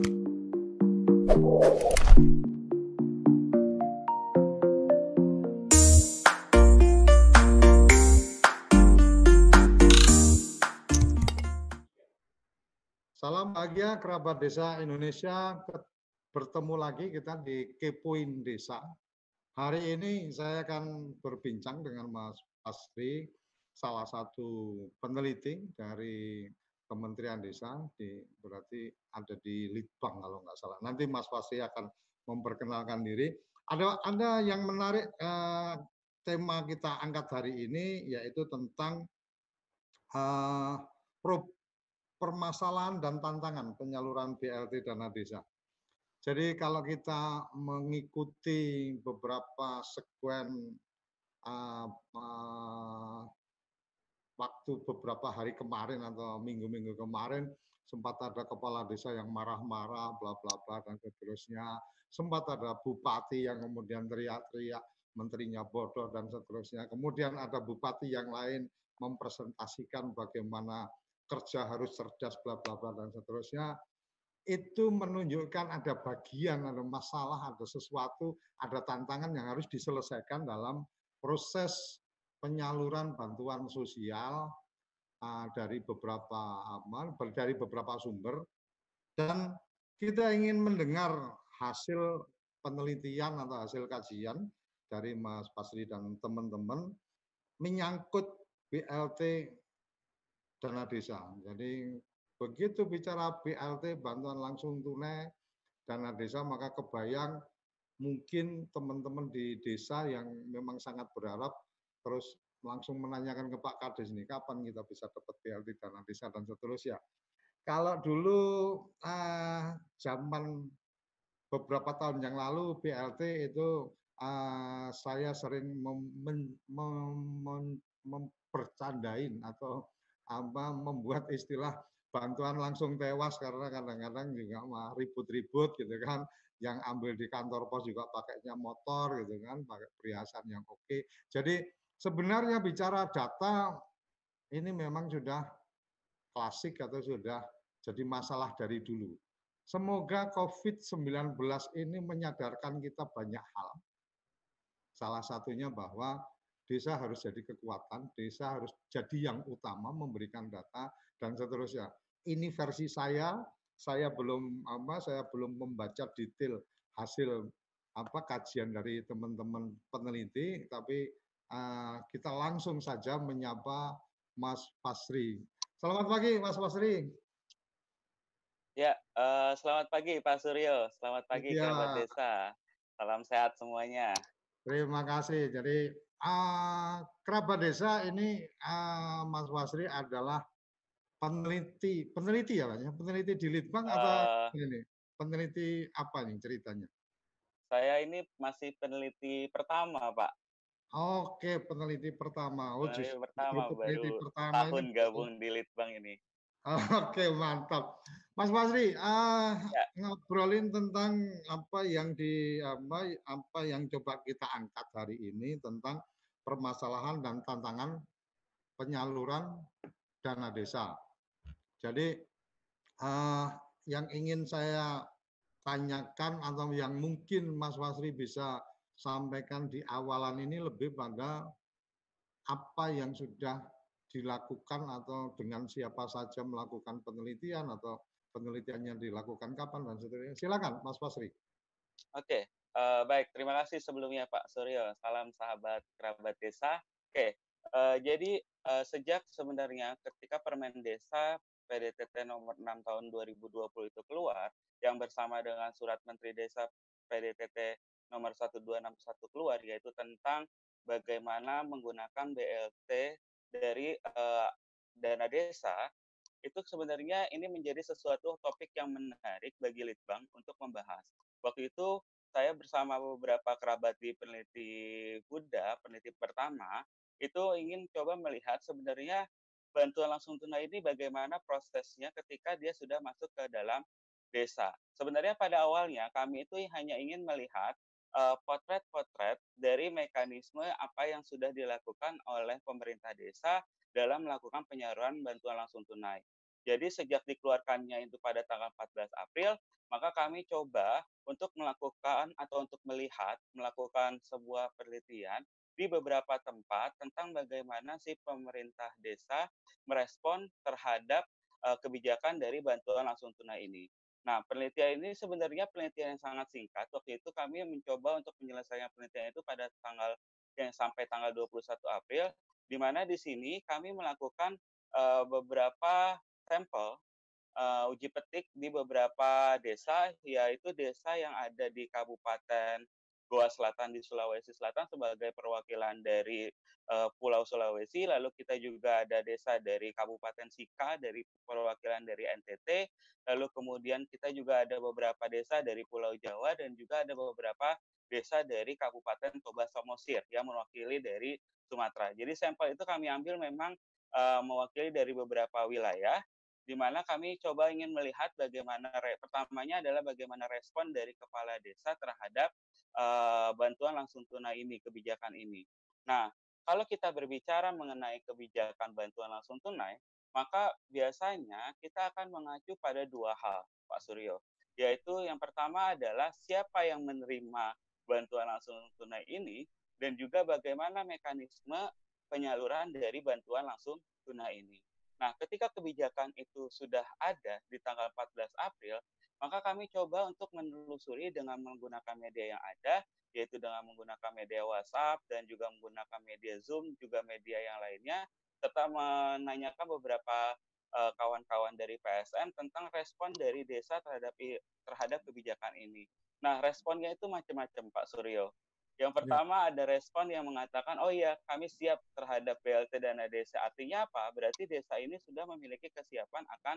Salam bahagia kerabat desa Indonesia. Bertemu lagi kita di Kepoin Desa. Hari ini saya akan berbincang dengan Mas Pasri, salah satu peneliti dari Kementerian Desa, di, berarti ada di Litbang kalau nggak salah. Nanti Mas Pasri akan memperkenalkan diri. Ada ada yang menarik eh, tema kita angkat hari ini yaitu tentang eh, pro, permasalahan dan tantangan penyaluran BLT dana desa. Jadi kalau kita mengikuti beberapa sekuen uh, uh, waktu beberapa hari kemarin atau minggu-minggu kemarin sempat ada kepala desa yang marah-marah, bla bla bla dan seterusnya. Sempat ada bupati yang kemudian teriak-teriak menterinya bodoh dan seterusnya. Kemudian ada bupati yang lain mempresentasikan bagaimana kerja harus cerdas, bla bla bla dan seterusnya, itu menunjukkan ada bagian, ada masalah, ada sesuatu, ada tantangan yang harus diselesaikan dalam proses penyaluran bantuan sosial uh, dari beberapa dari beberapa sumber, dan kita ingin mendengar hasil penelitian atau hasil kajian dari Mas Pasri dan teman-teman menyangkut BLT dana desa. Jadi begitu bicara BLT bantuan langsung tunai dana desa maka kebayang mungkin teman-teman di desa yang memang sangat berharap terus langsung menanyakan ke Pak Kades ini kapan kita bisa dapat BLT dana desa dan seterusnya. Kalau dulu uh, zaman beberapa tahun yang lalu BLT itu uh, saya sering mem, mem, mem, mempercandain atau apa membuat istilah bantuan langsung tewas karena kadang-kadang juga mah ribut-ribut gitu kan yang ambil di kantor pos juga pakainya motor gitu kan pakai perhiasan yang oke jadi sebenarnya bicara data ini memang sudah klasik atau sudah jadi masalah dari dulu semoga COVID-19 ini menyadarkan kita banyak hal salah satunya bahwa desa harus jadi kekuatan, desa harus jadi yang utama memberikan data dan seterusnya. Ini versi saya, saya belum apa, saya belum membaca detail hasil apa kajian dari teman-teman peneliti, tapi kita langsung saja menyapa Mas Pasri. Selamat pagi, Mas Pasri. Ya, uh, selamat pagi Pak Suryo. Selamat pagi ya. kerabat desa. Salam sehat semuanya. Terima kasih. Jadi uh, kerabat desa ini uh, Mas Wasri adalah peneliti peneliti ya Pak? Peneliti di Litbang uh, atau ini? Peneliti apa nih ceritanya? Saya ini masih peneliti pertama, Pak. Oke, peneliti pertama. Oh, peneliti pertama peneliti baru pertama tahun ini. gabung di Litbang ini. Oke, mantap. Mas Basri, uh, ya. ngobrolin tentang apa yang di apa, apa yang coba kita angkat hari ini tentang permasalahan dan tantangan penyaluran dana desa. Jadi uh, yang ingin saya tanyakan atau yang mungkin Mas Wasri bisa sampaikan di awalan ini lebih pada apa yang sudah dilakukan atau dengan siapa saja melakukan penelitian atau penelitiannya dilakukan kapan dan seterusnya. Silakan Mas Pasri. Oke, uh, baik. Terima kasih sebelumnya Pak Suryo. Salam sahabat kerabat desa. Oke, uh, jadi uh, sejak sebenarnya ketika Permen Desa PDTT nomor 6 tahun 2020 itu keluar, yang bersama dengan Surat Menteri Desa PDTT nomor 1261 keluar, yaitu tentang bagaimana menggunakan BLT dari uh, dana desa itu sebenarnya ini menjadi sesuatu topik yang menarik bagi Litbang untuk membahas. Waktu itu saya bersama beberapa kerabat di peneliti Buddha, peneliti pertama, itu ingin coba melihat sebenarnya bantuan langsung tunai ini bagaimana prosesnya ketika dia sudah masuk ke dalam desa. Sebenarnya pada awalnya kami itu hanya ingin melihat potret-potret uh, dari mekanisme apa yang sudah dilakukan oleh pemerintah desa dalam melakukan penyaluran bantuan langsung tunai. Jadi sejak dikeluarkannya itu pada tanggal 14 April, maka kami coba untuk melakukan atau untuk melihat, melakukan sebuah penelitian di beberapa tempat tentang bagaimana si pemerintah desa merespon terhadap uh, kebijakan dari bantuan langsung tunai ini. Nah, penelitian ini sebenarnya penelitian yang sangat singkat. Waktu itu kami mencoba untuk menyelesaikan penelitian itu pada tanggal yang sampai tanggal 21 April, di mana di sini kami melakukan uh, beberapa sampel uh, uji petik di beberapa desa, yaitu desa yang ada di Kabupaten Goa Selatan di Sulawesi Selatan sebagai perwakilan dari uh, Pulau Sulawesi. Lalu kita juga ada desa dari Kabupaten Sika dari perwakilan dari NTT. Lalu kemudian kita juga ada beberapa desa dari Pulau Jawa dan juga ada beberapa desa dari Kabupaten Toba Samosir yang mewakili dari Sumatera. Jadi sampel itu kami ambil memang uh, mewakili dari beberapa wilayah di mana kami coba ingin melihat bagaimana pertamanya adalah bagaimana respon dari kepala desa terhadap uh, bantuan langsung tunai ini, kebijakan ini. Nah, kalau kita berbicara mengenai kebijakan bantuan langsung tunai, maka biasanya kita akan mengacu pada dua hal, Pak Suryo. Yaitu yang pertama adalah siapa yang menerima bantuan langsung tunai ini dan juga bagaimana mekanisme penyaluran dari bantuan langsung tunai ini. Nah, ketika kebijakan itu sudah ada di tanggal 14 April, maka kami coba untuk menelusuri dengan menggunakan media yang ada, yaitu dengan menggunakan media WhatsApp dan juga menggunakan media Zoom, juga media yang lainnya, serta menanyakan beberapa uh, kawan-kawan dari PSN tentang respon dari desa terhadap terhadap kebijakan ini. Nah, responnya itu macam-macam, Pak Suryo. Yang ya. pertama ada respon yang mengatakan, oh iya kami siap terhadap BLT dana desa. Artinya apa? Berarti desa ini sudah memiliki kesiapan akan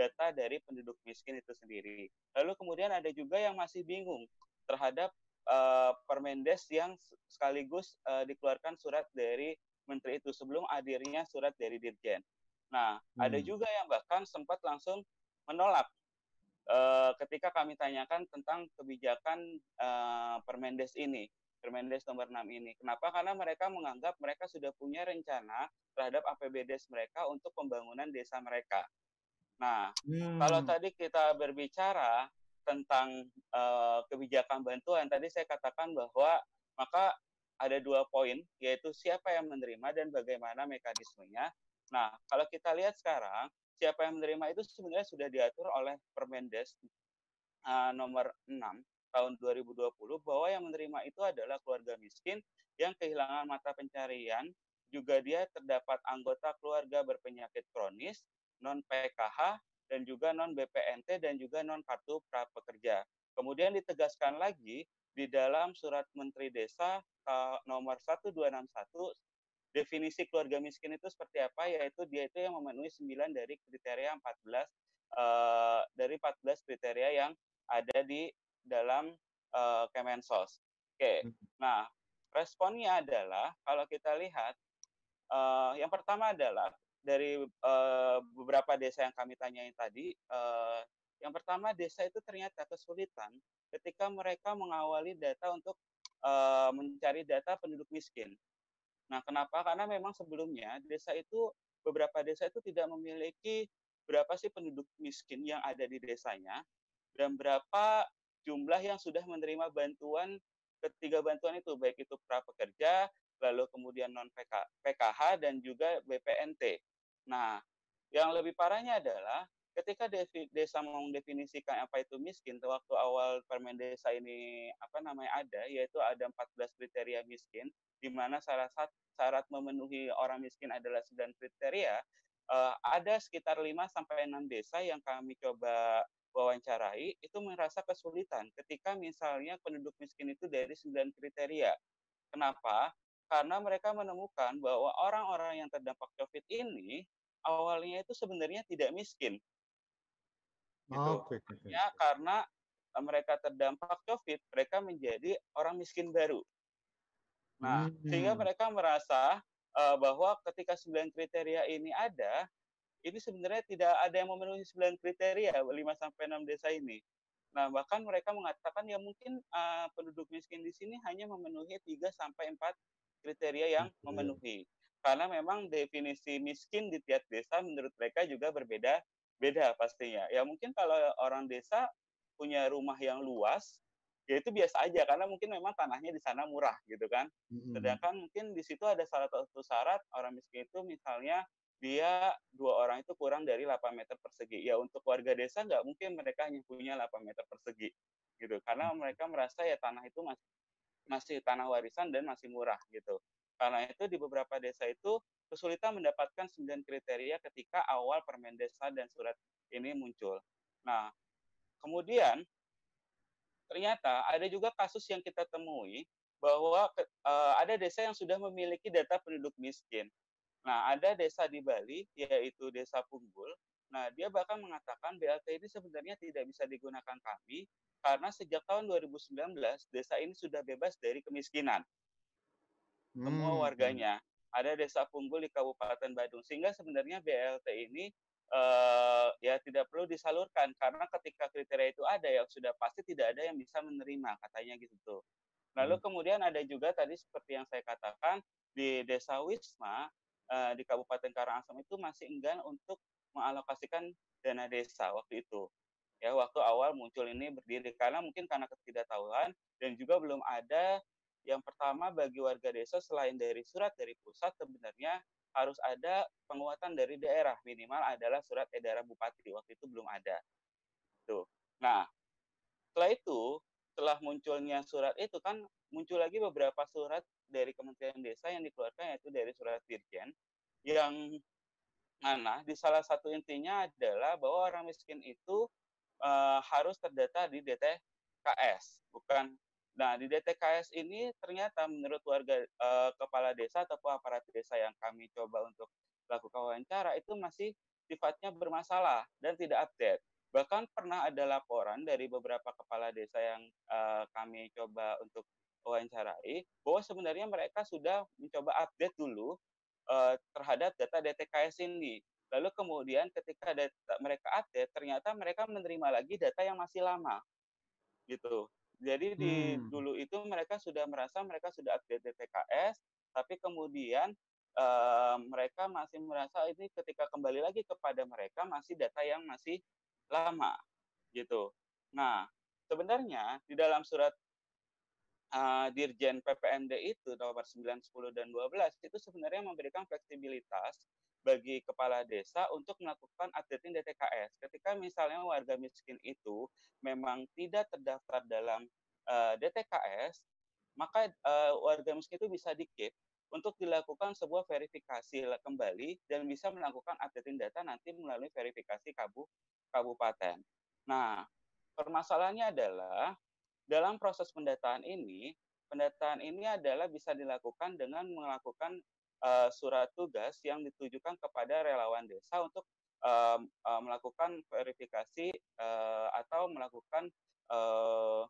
data dari penduduk miskin itu sendiri. Lalu kemudian ada juga yang masih bingung terhadap uh, Permendes yang sekaligus uh, dikeluarkan surat dari menteri itu sebelum hadirnya surat dari Dirjen. Nah, hmm. ada juga yang bahkan sempat langsung menolak uh, ketika kami tanyakan tentang kebijakan uh, Permendes ini. Permendes nomor 6 ini. Kenapa? Karena mereka menganggap mereka sudah punya rencana terhadap APBDes mereka untuk pembangunan desa mereka. Nah, hmm. kalau tadi kita berbicara tentang uh, kebijakan bantuan, tadi saya katakan bahwa maka ada dua poin, yaitu siapa yang menerima dan bagaimana mekanismenya. Nah, kalau kita lihat sekarang, siapa yang menerima itu sebenarnya sudah diatur oleh Permendes uh, nomor 6 tahun 2020 bahwa yang menerima itu adalah keluarga miskin yang kehilangan mata pencarian, juga dia terdapat anggota keluarga berpenyakit kronis, non PKH dan juga non BPNT dan juga non kartu prapekerja. Kemudian ditegaskan lagi di dalam surat Menteri Desa nomor 1261 definisi keluarga miskin itu seperti apa yaitu dia itu yang memenuhi 9 dari kriteria 14 uh, eh, dari 14 kriteria yang ada di dalam uh, Kemensos. Oke. Hmm. Nah, responnya adalah kalau kita lihat uh, yang pertama adalah dari uh, beberapa desa yang kami tanyain tadi, uh, yang pertama desa itu ternyata kesulitan ketika mereka mengawali data untuk uh, mencari data penduduk miskin. Nah, kenapa? Karena memang sebelumnya desa itu beberapa desa itu tidak memiliki berapa sih penduduk miskin yang ada di desanya dan berapa jumlah yang sudah menerima bantuan ketiga bantuan itu baik itu prapekerja, lalu kemudian non PKH dan juga BPNT. Nah, yang lebih parahnya adalah ketika desa mendefinisikan apa itu miskin, waktu awal permen desa ini apa namanya ada, yaitu ada 14 kriteria miskin, di mana satu syarat memenuhi orang miskin adalah 9 kriteria, uh, ada sekitar 5 sampai 6 desa yang kami coba wawancarai itu merasa kesulitan ketika misalnya penduduk miskin itu dari 9 kriteria. Kenapa? Karena mereka menemukan bahwa orang-orang yang terdampak COVID ini awalnya itu sebenarnya tidak miskin. Gitu. Oh, okay, okay. Ya, karena eh, mereka terdampak COVID, mereka menjadi orang miskin baru. Nah, hmm. sehingga mereka merasa uh, bahwa ketika sembilan kriteria ini ada, ini sebenarnya tidak ada yang memenuhi sembilan kriteria 5 sampai 6 desa ini. Nah, bahkan mereka mengatakan ya mungkin uh, penduduk miskin di sini hanya memenuhi 3 sampai 4 kriteria yang memenuhi karena memang definisi miskin di tiap desa menurut mereka juga berbeda beda pastinya. Ya mungkin kalau orang desa punya rumah yang luas, ya itu biasa aja karena mungkin memang tanahnya di sana murah gitu kan. Sedangkan mungkin di situ ada salah satu syarat orang miskin itu misalnya dia dua orang itu kurang dari 8 meter persegi. Ya untuk warga desa nggak mungkin mereka hanya punya 8 meter persegi gitu karena mereka merasa ya tanah itu masih masih tanah warisan dan masih murah gitu. Karena itu di beberapa desa itu kesulitan mendapatkan sembilan kriteria ketika awal permen desa dan surat ini muncul. Nah, kemudian ternyata ada juga kasus yang kita temui bahwa uh, ada desa yang sudah memiliki data penduduk miskin. Nah, ada desa di Bali yaitu Desa Punggul. Nah, dia bahkan mengatakan BLT ini sebenarnya tidak bisa digunakan kami karena sejak tahun 2019 desa ini sudah bebas dari kemiskinan semua hmm, warganya. Ada desa Punggul di Kabupaten Badung sehingga sebenarnya BLT ini uh, ya tidak perlu disalurkan karena ketika kriteria itu ada ya sudah pasti tidak ada yang bisa menerima katanya gitu tuh. Lalu hmm. kemudian ada juga tadi seperti yang saya katakan di Desa Wisma uh, di Kabupaten Karangasem itu masih enggan untuk mengalokasikan dana desa waktu itu. Ya, waktu awal muncul ini berdiri karena mungkin karena ketidaktahuan dan juga belum ada yang pertama bagi warga desa selain dari surat dari pusat sebenarnya harus ada penguatan dari daerah minimal adalah surat edaran bupati waktu itu belum ada. Tuh. Nah, setelah itu setelah munculnya surat itu kan muncul lagi beberapa surat dari Kementerian Desa yang dikeluarkan yaitu dari surat Dirjen yang mana di salah satu intinya adalah bahwa orang miskin itu uh, harus terdata di DTKS, bukan Nah, di DTKS ini ternyata menurut warga uh, kepala desa ataupun aparat desa yang kami coba untuk lakukan wawancara itu masih sifatnya bermasalah dan tidak update. Bahkan pernah ada laporan dari beberapa kepala desa yang uh, kami coba untuk wawancarai bahwa sebenarnya mereka sudah mencoba update dulu uh, terhadap data DTKS ini. Lalu kemudian ketika data mereka update, ternyata mereka menerima lagi data yang masih lama, gitu. Jadi di hmm. dulu itu mereka sudah merasa mereka sudah update DTKS, tapi kemudian uh, mereka masih merasa ini ketika kembali lagi kepada mereka masih data yang masih lama, gitu. Nah, sebenarnya di dalam surat uh, Dirjen PPMD itu nomor 9, 10, dan 12 itu sebenarnya memberikan fleksibilitas bagi kepala desa untuk melakukan updating DTKS. Ketika misalnya warga miskin itu memang tidak terdaftar dalam uh, eh, DTKS, maka uh, warga miskin itu bisa dikip untuk dilakukan sebuah verifikasi kembali dan bisa melakukan updating data nanti melalui verifikasi kabu kabupaten. Nah, permasalahannya adalah dalam proses pendataan ini, pendataan ini adalah bisa dilakukan dengan melakukan uh, surat tugas yang ditujukan kepada relawan desa untuk uh, uh, melakukan verifikasi uh, atau melakukan uh,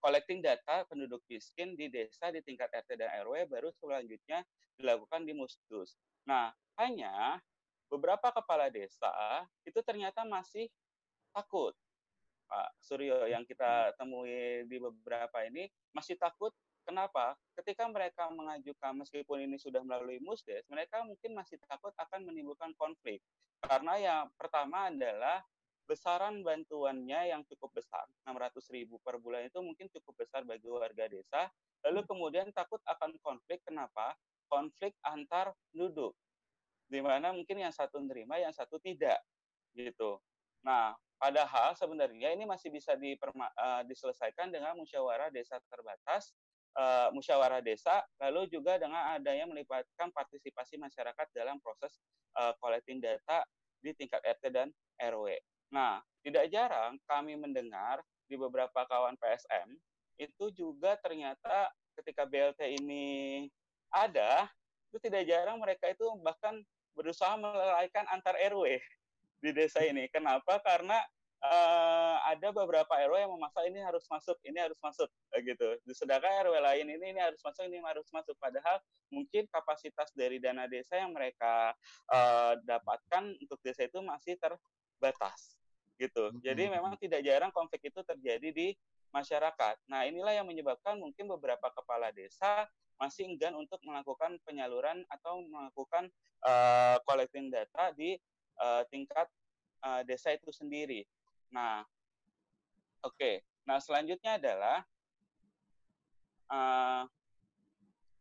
collecting data penduduk miskin di desa di tingkat RT dan RW baru selanjutnya dilakukan di Musdus. Nah, hanya beberapa kepala desa itu ternyata masih takut. Pak Suryo yang kita temui di beberapa ini masih takut Kenapa? Ketika mereka mengajukan meskipun ini sudah melalui Musdes, mereka mungkin masih takut akan menimbulkan konflik. Karena yang pertama adalah besaran bantuannya yang cukup besar, 600 ribu per bulan itu mungkin cukup besar bagi warga desa. Lalu kemudian takut akan konflik. Kenapa? Konflik antar penduduk. Di mana mungkin yang satu menerima, yang satu tidak. Gitu. Nah, padahal sebenarnya ini masih bisa diperma, uh, diselesaikan dengan musyawarah desa terbatas uh, musyawarah desa, lalu juga dengan adanya melibatkan partisipasi masyarakat dalam proses uh, collecting data di tingkat RT dan RW. Nah, tidak jarang kami mendengar di beberapa kawan PSM itu juga ternyata ketika BLT ini ada, itu tidak jarang mereka itu bahkan berusaha melalaikan antar RW di desa ini. Kenapa? Karena uh, ada beberapa RW yang memaksa ini harus masuk, ini harus masuk gitu. Sedangkan RW lain ini ini harus masuk, ini harus masuk. Padahal mungkin kapasitas dari dana desa yang mereka uh, dapatkan untuk desa itu masih terbatas gitu. Jadi memang tidak jarang konflik itu terjadi di masyarakat. Nah, inilah yang menyebabkan mungkin beberapa kepala desa masih enggan untuk melakukan penyaluran atau melakukan uh, collecting data di uh, tingkat uh, desa itu sendiri. Nah, oke. Okay. Nah, selanjutnya adalah uh,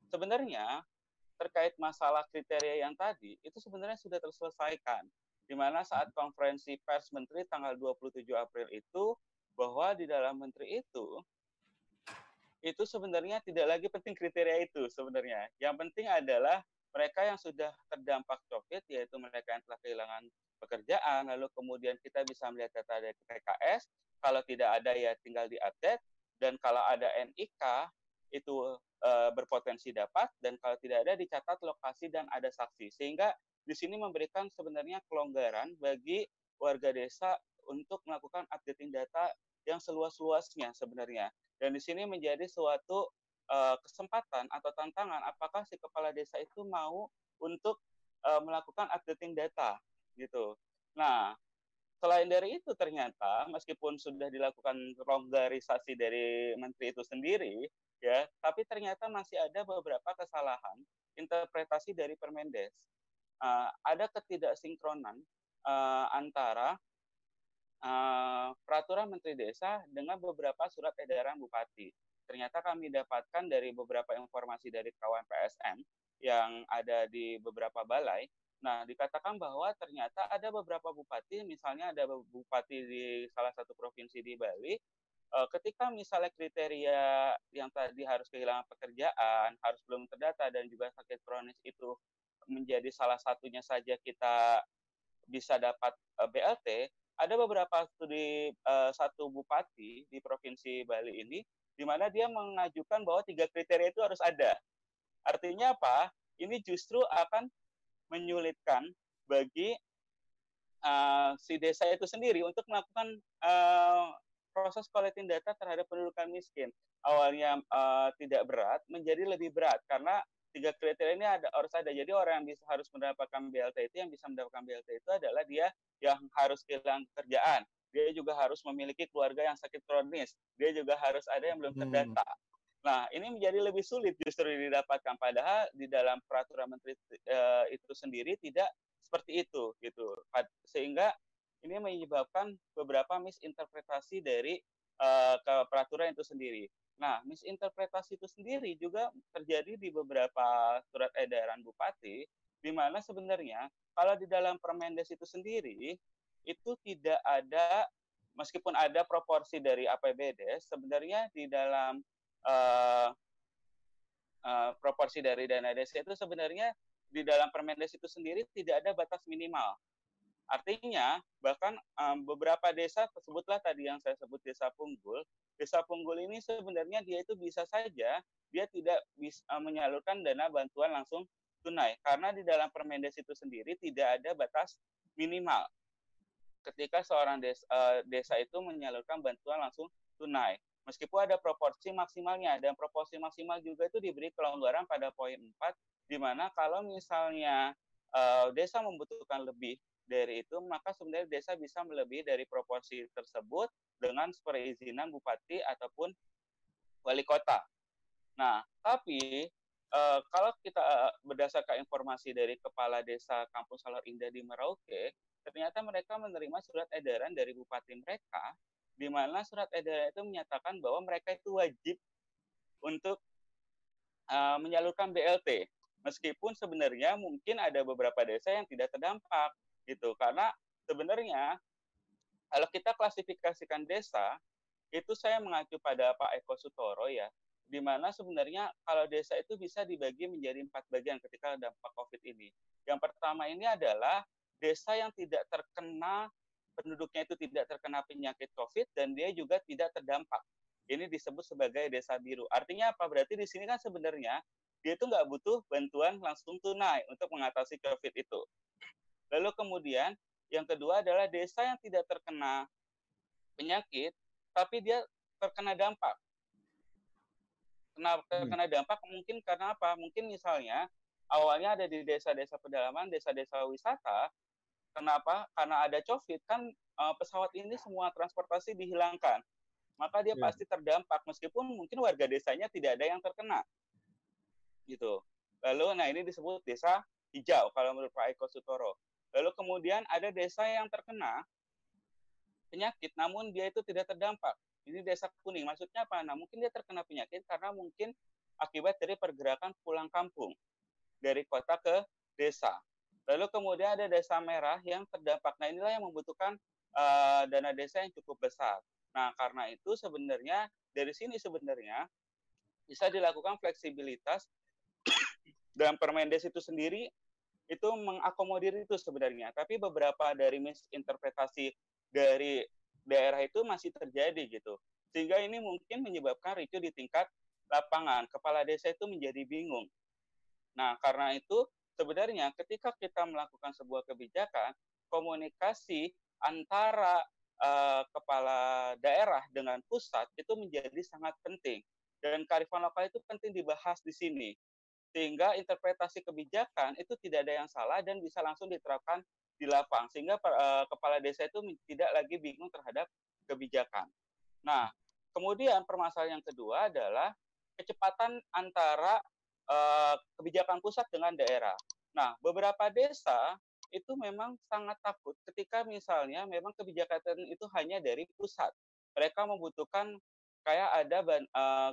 sebenarnya terkait masalah kriteria yang tadi itu sebenarnya sudah terselesaikan di mana saat konferensi pers menteri tanggal 27 April itu bahwa di dalam menteri itu itu sebenarnya tidak lagi penting kriteria itu sebenarnya. Yang penting adalah mereka yang sudah terdampak COVID, yaitu mereka yang telah kehilangan pekerjaan, lalu kemudian kita bisa melihat data dari PKS, kalau tidak ada ya tinggal diupdate, dan kalau ada NIK itu e, berpotensi dapat, dan kalau tidak ada dicatat lokasi dan ada saksi. Sehingga di sini memberikan sebenarnya kelonggaran bagi warga desa untuk melakukan updating data yang seluas-luasnya sebenarnya. Dan di sini menjadi suatu uh, kesempatan atau tantangan apakah si kepala desa itu mau untuk uh, melakukan updating data gitu. Nah, selain dari itu ternyata meskipun sudah dilakukan longgarisasi dari menteri itu sendiri ya, tapi ternyata masih ada beberapa kesalahan interpretasi dari Permendes. Uh, ada ketidaksinkronan uh, antara uh, peraturan Menteri Desa dengan beberapa surat edaran Bupati. Ternyata kami dapatkan dari beberapa informasi dari kawan PSM yang ada di beberapa balai. Nah, dikatakan bahwa ternyata ada beberapa bupati, misalnya ada bupati di salah satu provinsi di Bali, uh, ketika misalnya kriteria yang tadi harus kehilangan pekerjaan, harus belum terdata dan juga sakit kronis itu menjadi salah satunya saja kita bisa dapat eh, BLT, ada beberapa studi uh, satu bupati di provinsi Bali ini di mana dia mengajukan bahwa tiga kriteria itu harus ada. Artinya apa? Ini justru akan menyulitkan bagi uh, si desa itu sendiri untuk melakukan uh, proses collecting data terhadap pendudukan miskin. Awalnya uh, tidak berat menjadi lebih berat karena tiga kriteria ini ada harus ada. Jadi orang yang bisa harus mendapatkan BLT itu yang bisa mendapatkan BLT itu adalah dia yang harus kehilangan pekerjaan. Dia juga harus memiliki keluarga yang sakit kronis. Dia juga harus ada yang belum terdata. Hmm. Nah, ini menjadi lebih sulit justru didapatkan padahal di dalam peraturan menteri uh, itu sendiri tidak seperti itu gitu. Sehingga ini menyebabkan beberapa misinterpretasi dari uh, peraturan itu sendiri. Nah, misinterpretasi itu sendiri juga terjadi di beberapa surat edaran bupati, di mana sebenarnya kalau di dalam Permendes itu sendiri itu tidak ada meskipun ada proporsi dari APBD, sebenarnya di dalam uh, uh, proporsi dari dana desa itu sebenarnya di dalam Permendes itu sendiri tidak ada batas minimal. Artinya, bahkan um, beberapa desa, sebutlah tadi yang saya sebut desa punggul, desa punggul ini sebenarnya dia itu bisa saja dia tidak bisa menyalurkan dana bantuan langsung tunai. Karena di dalam Permendes itu sendiri tidak ada batas minimal. Ketika seorang desa, desa itu menyalurkan bantuan langsung tunai meskipun ada proporsi maksimalnya dan proporsi maksimal juga itu diberi kelonggaran pada poin 4 di mana kalau misalnya uh, desa membutuhkan lebih dari itu, maka sebenarnya desa bisa melebihi dari proporsi tersebut dengan perizinan bupati ataupun wali kota. Nah, tapi uh, kalau kita uh, berdasarkan informasi dari kepala desa Kampung Salor Indah di Merauke, ternyata mereka menerima surat edaran dari bupati mereka, di mana surat edaran itu menyatakan bahwa mereka itu wajib untuk uh, menyalurkan BLT, meskipun sebenarnya mungkin ada beberapa desa yang tidak terdampak gitu. Karena sebenarnya kalau kita klasifikasikan desa itu saya mengacu pada Pak Eko Sutoro ya. Di mana sebenarnya kalau desa itu bisa dibagi menjadi empat bagian ketika dampak COVID ini. Yang pertama ini adalah desa yang tidak terkena penduduknya itu tidak terkena penyakit COVID dan dia juga tidak terdampak. Ini disebut sebagai desa biru. Artinya apa? Berarti di sini kan sebenarnya dia itu nggak butuh bantuan langsung tunai untuk mengatasi COVID itu. Lalu kemudian yang kedua adalah desa yang tidak terkena penyakit, tapi dia terkena dampak. Kenapa hmm. terkena dampak? Mungkin karena apa? Mungkin misalnya awalnya ada di desa-desa pedalaman, desa-desa wisata. Kenapa? Karena ada COVID kan eh, pesawat ini semua transportasi dihilangkan. Maka dia ya. pasti terdampak meskipun mungkin warga desanya tidak ada yang terkena. Gitu. Lalu nah ini disebut desa hijau kalau menurut Pak Eko Sutoro. Lalu kemudian ada desa yang terkena penyakit namun dia itu tidak terdampak. Ini desa kuning. Maksudnya apa? Nah, mungkin dia terkena penyakit karena mungkin akibat dari pergerakan pulang kampung dari kota ke desa. Lalu kemudian ada desa merah yang terdampak. Nah, inilah yang membutuhkan uh, dana desa yang cukup besar. Nah, karena itu sebenarnya dari sini sebenarnya bisa dilakukan fleksibilitas dalam Permendes itu sendiri itu mengakomodir itu sebenarnya. Tapi beberapa dari misinterpretasi dari daerah itu masih terjadi gitu. Sehingga ini mungkin menyebabkan ricu di tingkat lapangan. Kepala desa itu menjadi bingung. Nah, karena itu sebenarnya ketika kita melakukan sebuah kebijakan, komunikasi antara uh, kepala daerah dengan pusat itu menjadi sangat penting. Dan kearifan lokal itu penting dibahas di sini sehingga interpretasi kebijakan itu tidak ada yang salah dan bisa langsung diterapkan di lapang sehingga uh, kepala desa itu tidak lagi bingung terhadap kebijakan. Nah, kemudian permasalahan yang kedua adalah kecepatan antara uh, kebijakan pusat dengan daerah. Nah, beberapa desa itu memang sangat takut ketika misalnya memang kebijakan itu hanya dari pusat. Mereka membutuhkan kayak ada uh,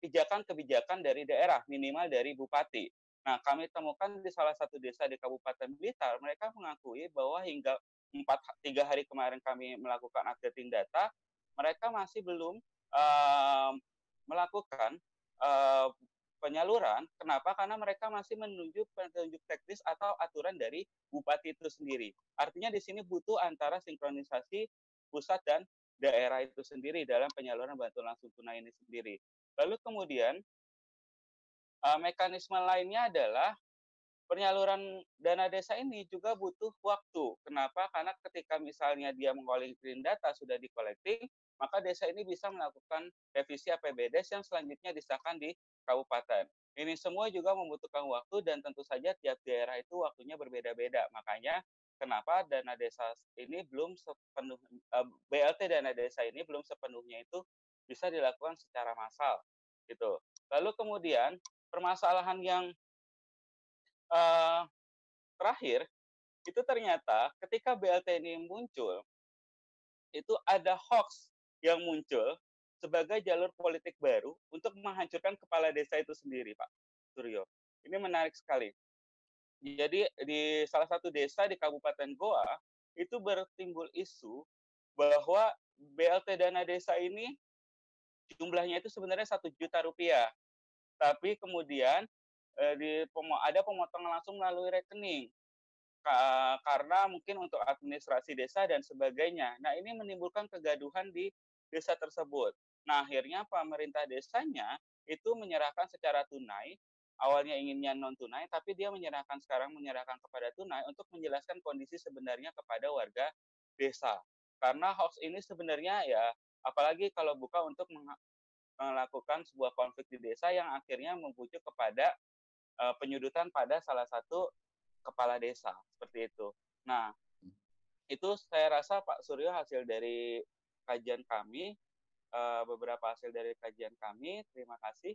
kebijakan-kebijakan dari daerah, minimal dari bupati. Nah, kami temukan di salah satu desa di Kabupaten Blitar, mereka mengakui bahwa hingga empat tiga hari kemarin kami melakukan updating data, mereka masih belum uh, melakukan uh, penyaluran. Kenapa? Karena mereka masih menunjuk petunjuk teknis atau aturan dari bupati itu sendiri. Artinya di sini butuh antara sinkronisasi pusat dan daerah itu sendiri dalam penyaluran bantuan langsung tunai ini sendiri. Lalu kemudian uh, mekanisme lainnya adalah penyaluran dana desa ini juga butuh waktu. Kenapa? Karena ketika misalnya dia mengkolektin data sudah dikolekting, maka desa ini bisa melakukan revisi APBDes yang selanjutnya disahkan di kabupaten. Ini semua juga membutuhkan waktu dan tentu saja tiap daerah itu waktunya berbeda-beda. Makanya kenapa dana desa ini belum sepenuh uh, eh, BLT dana desa ini belum sepenuhnya itu bisa dilakukan secara massal gitu. Lalu kemudian permasalahan yang uh, terakhir itu ternyata ketika BLT ini muncul itu ada hoax yang muncul sebagai jalur politik baru untuk menghancurkan kepala desa itu sendiri, Pak Suryo. Ini menarik sekali. Jadi di salah satu desa di Kabupaten Goa itu bertimbul isu bahwa BLT dana desa ini jumlahnya itu sebenarnya satu juta rupiah. Tapi kemudian eh, di, ada pemotongan langsung melalui rekening karena mungkin untuk administrasi desa dan sebagainya. Nah ini menimbulkan kegaduhan di desa tersebut. Nah akhirnya pemerintah desanya itu menyerahkan secara tunai. Awalnya inginnya non tunai, tapi dia menyerahkan sekarang menyerahkan kepada tunai untuk menjelaskan kondisi sebenarnya kepada warga desa. Karena hoax ini sebenarnya ya apalagi kalau buka untuk melakukan sebuah konflik di desa yang akhirnya membujuk kepada uh, penyudutan pada salah satu kepala desa seperti itu. Nah, itu saya rasa Pak Suryo hasil dari kajian kami, uh, beberapa hasil dari kajian kami. Terima kasih.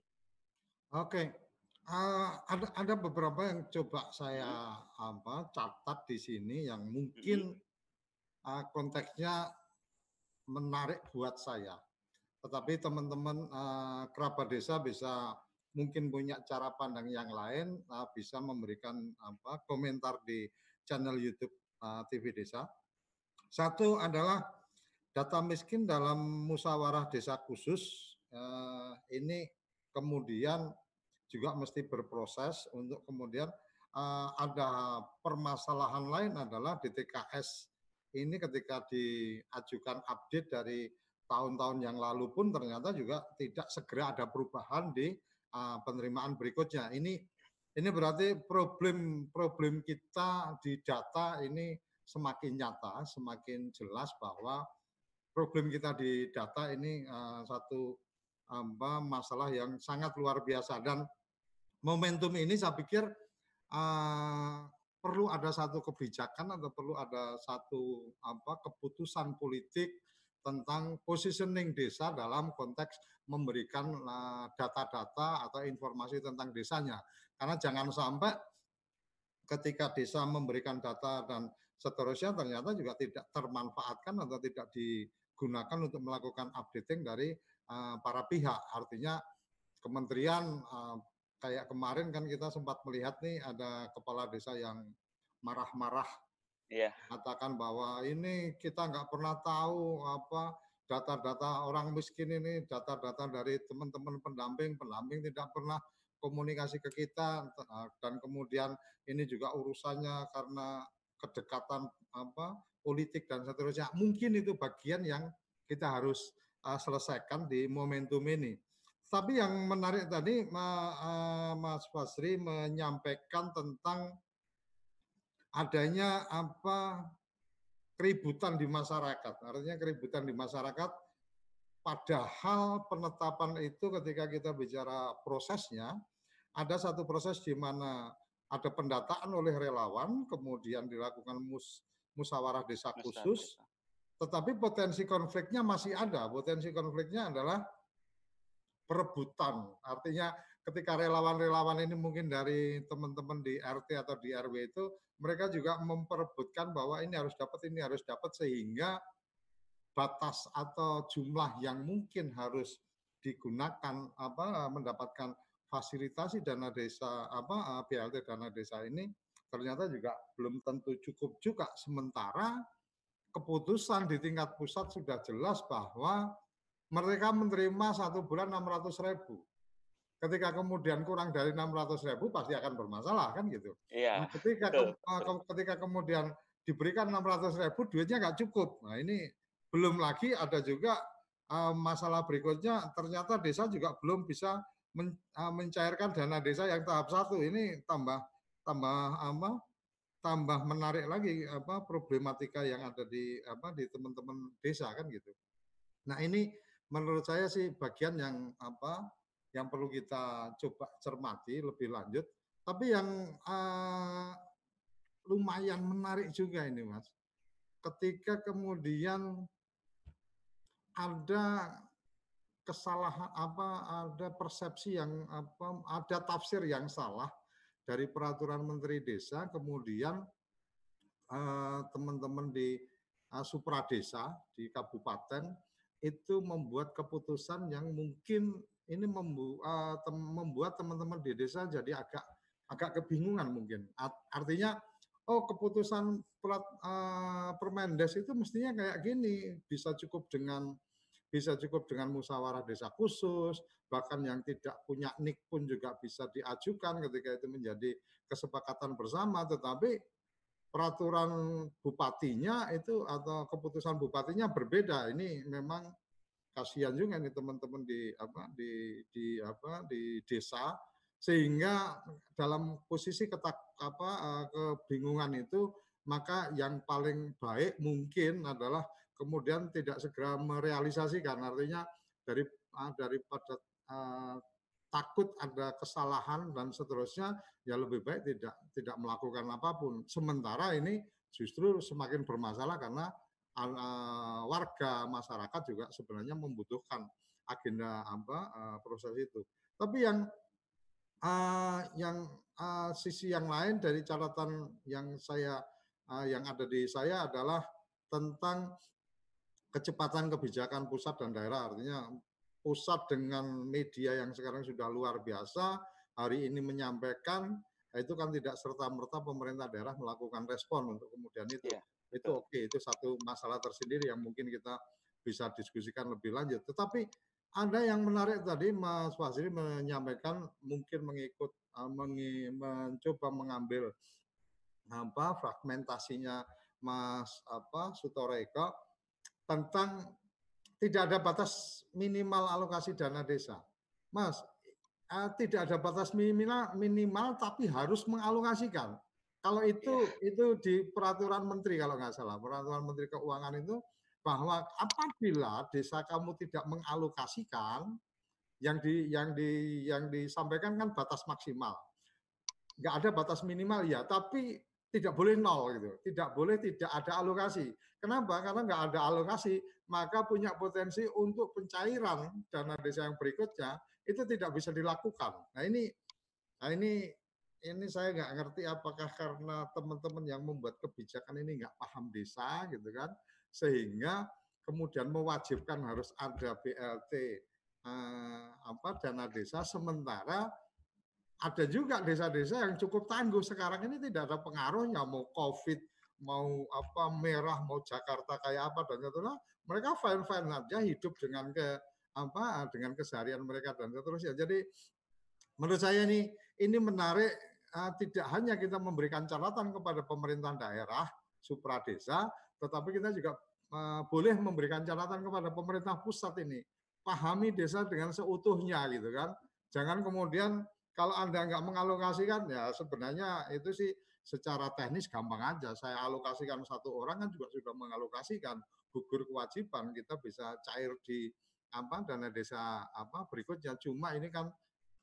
Oke, uh, ada ada beberapa yang coba saya hmm. apa catat di sini yang mungkin hmm. uh, konteksnya menarik buat saya. Tetapi teman-teman uh, kerabat desa bisa mungkin punya cara pandang yang lain, uh, bisa memberikan apa komentar di channel YouTube uh, TV Desa. Satu adalah data miskin dalam musyawarah desa khusus uh, ini kemudian juga mesti berproses untuk kemudian uh, ada permasalahan lain adalah DTKS ini ketika diajukan update dari tahun-tahun yang lalu pun ternyata juga tidak segera ada perubahan di uh, penerimaan berikutnya. Ini ini berarti problem problem kita di data ini semakin nyata, semakin jelas bahwa problem kita di data ini uh, satu apa masalah yang sangat luar biasa dan momentum ini saya pikir uh, perlu ada satu kebijakan atau perlu ada satu apa keputusan politik tentang positioning desa dalam konteks memberikan eh, data-data atau informasi tentang desanya. Karena jangan sampai ketika desa memberikan data dan seterusnya ternyata juga tidak termanfaatkan atau tidak digunakan untuk melakukan updating dari uh, para pihak. Artinya kementerian uh, kayak kemarin kan kita sempat melihat nih ada kepala desa yang marah-marah yeah. katakan bahwa ini kita nggak pernah tahu apa data-data orang miskin ini data-data dari teman-teman pendamping pendamping tidak pernah komunikasi ke kita dan kemudian ini juga urusannya karena kedekatan apa politik dan seterusnya. Mungkin itu bagian yang kita harus uh, selesaikan di momentum ini. Tapi yang menarik tadi uh, Mas Fasri menyampaikan tentang adanya apa keributan di masyarakat. Artinya keributan di masyarakat padahal penetapan itu ketika kita bicara prosesnya ada satu proses di mana ada pendataan oleh relawan, kemudian dilakukan mus, musyawarah desa khusus, tetapi potensi konfliknya masih ada. Potensi konfliknya adalah perebutan. Artinya ketika relawan-relawan ini mungkin dari teman-teman di RT atau di RW itu, mereka juga memperebutkan bahwa ini harus dapat, ini harus dapat, sehingga batas atau jumlah yang mungkin harus digunakan apa mendapatkan fasilitasi dana desa apa BLT dana desa ini ternyata juga belum tentu cukup juga sementara keputusan di tingkat pusat sudah jelas bahwa mereka menerima satu bulan 600 ribu. Ketika kemudian kurang dari 600 ribu pasti akan bermasalah kan gitu. Iya. Nah, ketika ke, ketika kemudian diberikan 600 ribu duitnya nggak cukup. Nah ini belum lagi ada juga uh, masalah berikutnya ternyata desa juga belum bisa men, uh, mencairkan dana desa yang tahap satu ini tambah tambah apa tambah menarik lagi apa problematika yang ada di apa di teman-teman desa kan gitu. Nah ini menurut saya sih bagian yang apa yang perlu kita coba cermati lebih lanjut. Tapi yang uh, lumayan menarik juga ini mas, ketika kemudian ada kesalahan apa ada persepsi yang apa ada tafsir yang salah dari peraturan Menteri Desa kemudian eh, teman-teman di uh, supradesa di kabupaten itu membuat keputusan yang mungkin ini tem membuat teman-teman di desa jadi agak agak kebingungan mungkin. Artinya oh keputusan uh, Permendes itu mestinya kayak gini bisa cukup dengan bisa cukup dengan musyawarah desa khusus, bahkan yang tidak punya nik pun juga bisa diajukan ketika itu menjadi kesepakatan bersama, tetapi peraturan bupatinya itu atau keputusan bupatinya berbeda. Ini memang kasihan juga nih teman-teman di apa di di apa di desa sehingga dalam posisi ketak apa eh, kebingungan itu maka yang paling baik mungkin adalah kemudian tidak segera merealisasikan. Artinya dari uh, daripada uh, takut ada kesalahan dan seterusnya ya lebih baik tidak tidak melakukan apa pun. Sementara ini justru semakin bermasalah karena uh, warga masyarakat juga sebenarnya membutuhkan agenda apa uh, proses itu. Tapi yang uh, yang uh, sisi yang lain dari catatan yang saya uh, yang ada di saya adalah tentang kecepatan kebijakan pusat dan daerah. Artinya pusat dengan media yang sekarang sudah luar biasa, hari ini menyampaikan, itu kan tidak serta-merta pemerintah daerah melakukan respon untuk kemudian itu. Ya. Itu oke, okay. itu satu masalah tersendiri yang mungkin kita bisa diskusikan lebih lanjut. Tetapi ada yang menarik tadi Mas Fasri menyampaikan mungkin mengikut mengi, mencoba mengambil apa fragmentasinya Mas apa Sutoreka tentang tidak ada batas minimal alokasi dana desa. Mas, uh, tidak ada batas minimal minimal tapi harus mengalokasikan. Kalau itu yeah. itu di peraturan menteri kalau nggak salah, peraturan menteri keuangan itu bahwa apabila desa kamu tidak mengalokasikan yang di yang di yang disampaikan kan batas maksimal. Nggak ada batas minimal ya, tapi tidak boleh nol gitu, tidak boleh tidak ada alokasi. Kenapa? Karena nggak ada alokasi, maka punya potensi untuk pencairan dana desa yang berikutnya itu tidak bisa dilakukan. Nah ini, nah ini ini saya nggak ngerti apakah karena teman-teman yang membuat kebijakan ini nggak paham desa gitu kan, sehingga kemudian mewajibkan harus ada BLT eh, apa dana desa sementara ada juga desa-desa yang cukup tangguh. Sekarang ini tidak ada pengaruhnya mau covid mau apa merah mau Jakarta kayak apa dan seterusnya. Mereka fine fine aja hidup dengan ke apa dengan keseharian mereka dan seterusnya. Jadi menurut saya ini ini menarik uh, tidak hanya kita memberikan catatan kepada pemerintah daerah supra desa tetapi kita juga uh, boleh memberikan catatan kepada pemerintah pusat ini. Pahami desa dengan seutuhnya gitu kan. Jangan kemudian kalau Anda nggak mengalokasikan, ya sebenarnya itu sih secara teknis gampang aja. Saya alokasikan satu orang kan juga sudah mengalokasikan gugur kewajiban kita bisa cair di apa dana desa apa berikutnya. Cuma ini kan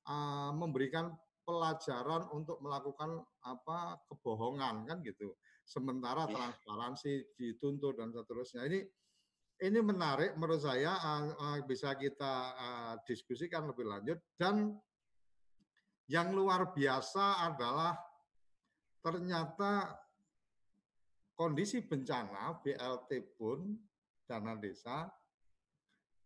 uh, memberikan pelajaran untuk melakukan apa kebohongan kan gitu. Sementara iya. transparansi dituntut dan seterusnya. Ini ini menarik menurut saya uh, uh, bisa kita uh, diskusikan lebih lanjut dan yang luar biasa adalah ternyata kondisi bencana BLT pun dana desa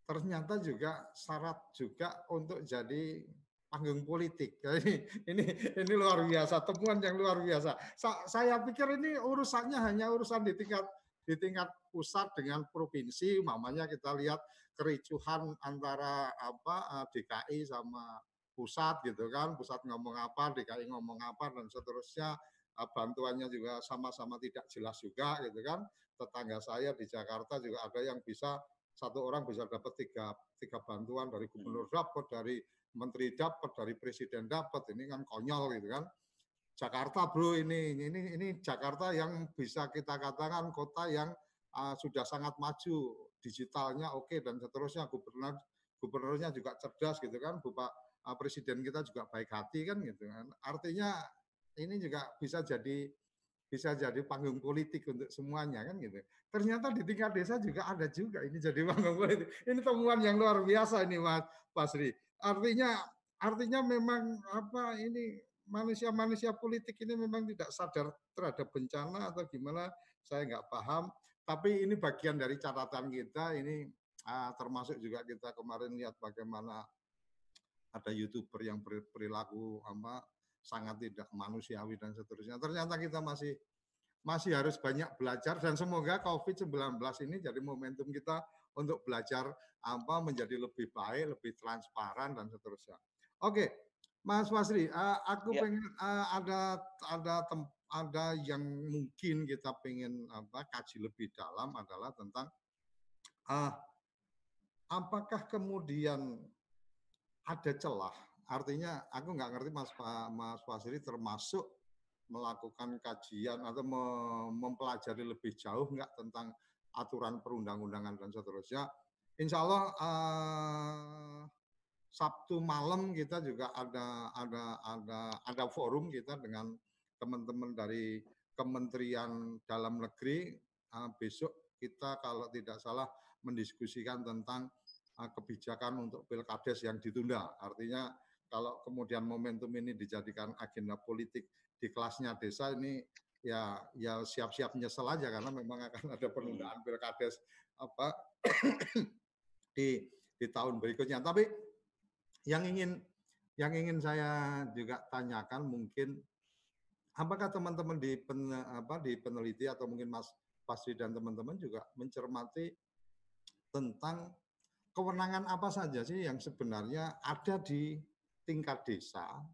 ternyata juga syarat juga untuk jadi panggung politik. Ini ini ini luar biasa temuan yang luar biasa. Sa, saya pikir ini urusannya hanya urusan di tingkat di tingkat pusat dengan provinsi, mamanya kita lihat kericuhan antara apa DKI sama pusat gitu kan, pusat ngomong apa, DKI ngomong apa dan seterusnya eh, bantuannya juga sama-sama tidak jelas juga gitu kan. Tetangga saya di Jakarta juga ada yang bisa satu orang bisa dapat tiga, tiga bantuan dari gubernur hmm. dapat, dari menteri dapat, dari presiden dapat. Ini kan konyol gitu kan. Jakarta bro ini ini ini Jakarta yang bisa kita katakan kota yang uh, sudah sangat maju digitalnya oke okay, dan seterusnya gubernur gubernurnya juga cerdas gitu kan Bapak Ah, presiden kita juga baik hati kan gitu kan. Artinya ini juga bisa jadi bisa jadi panggung politik untuk semuanya kan gitu. Ternyata di tingkat desa juga ada juga ini jadi panggung politik. Ini temuan yang luar biasa ini Mas Pasri. Artinya artinya memang apa ini manusia-manusia politik ini memang tidak sadar terhadap bencana atau gimana saya nggak paham. Tapi ini bagian dari catatan kita ini ah, termasuk juga kita kemarin lihat bagaimana ada youtuber yang berperilaku apa sangat tidak manusiawi dan seterusnya. Ternyata kita masih masih harus banyak belajar dan semoga COVID-19 ini jadi momentum kita untuk belajar apa menjadi lebih baik, lebih transparan dan seterusnya. Oke, Mas Wasri, uh, aku ya. pengen uh, ada ada tem, ada yang mungkin kita pengen apa kaji lebih dalam adalah tentang uh, apakah kemudian ada celah. Artinya aku nggak ngerti Mas Mas Fasiri termasuk melakukan kajian atau mempelajari lebih jauh nggak tentang aturan perundang-undangan dan seterusnya. Insya Allah uh, Sabtu malam kita juga ada ada ada ada forum kita dengan teman-teman dari Kementerian Dalam Negeri. Uh, besok kita kalau tidak salah mendiskusikan tentang kebijakan untuk pilkades yang ditunda. Artinya kalau kemudian momentum ini dijadikan agenda politik di kelasnya desa ini ya ya siap-siap nyesel aja karena memang akan ada penundaan pilkades apa di di tahun berikutnya. Tapi yang ingin yang ingin saya juga tanyakan mungkin apakah teman-teman di pen, apa di peneliti atau mungkin Mas Pasri dan teman-teman juga mencermati tentang kewenangan apa saja sih yang sebenarnya ada di tingkat desa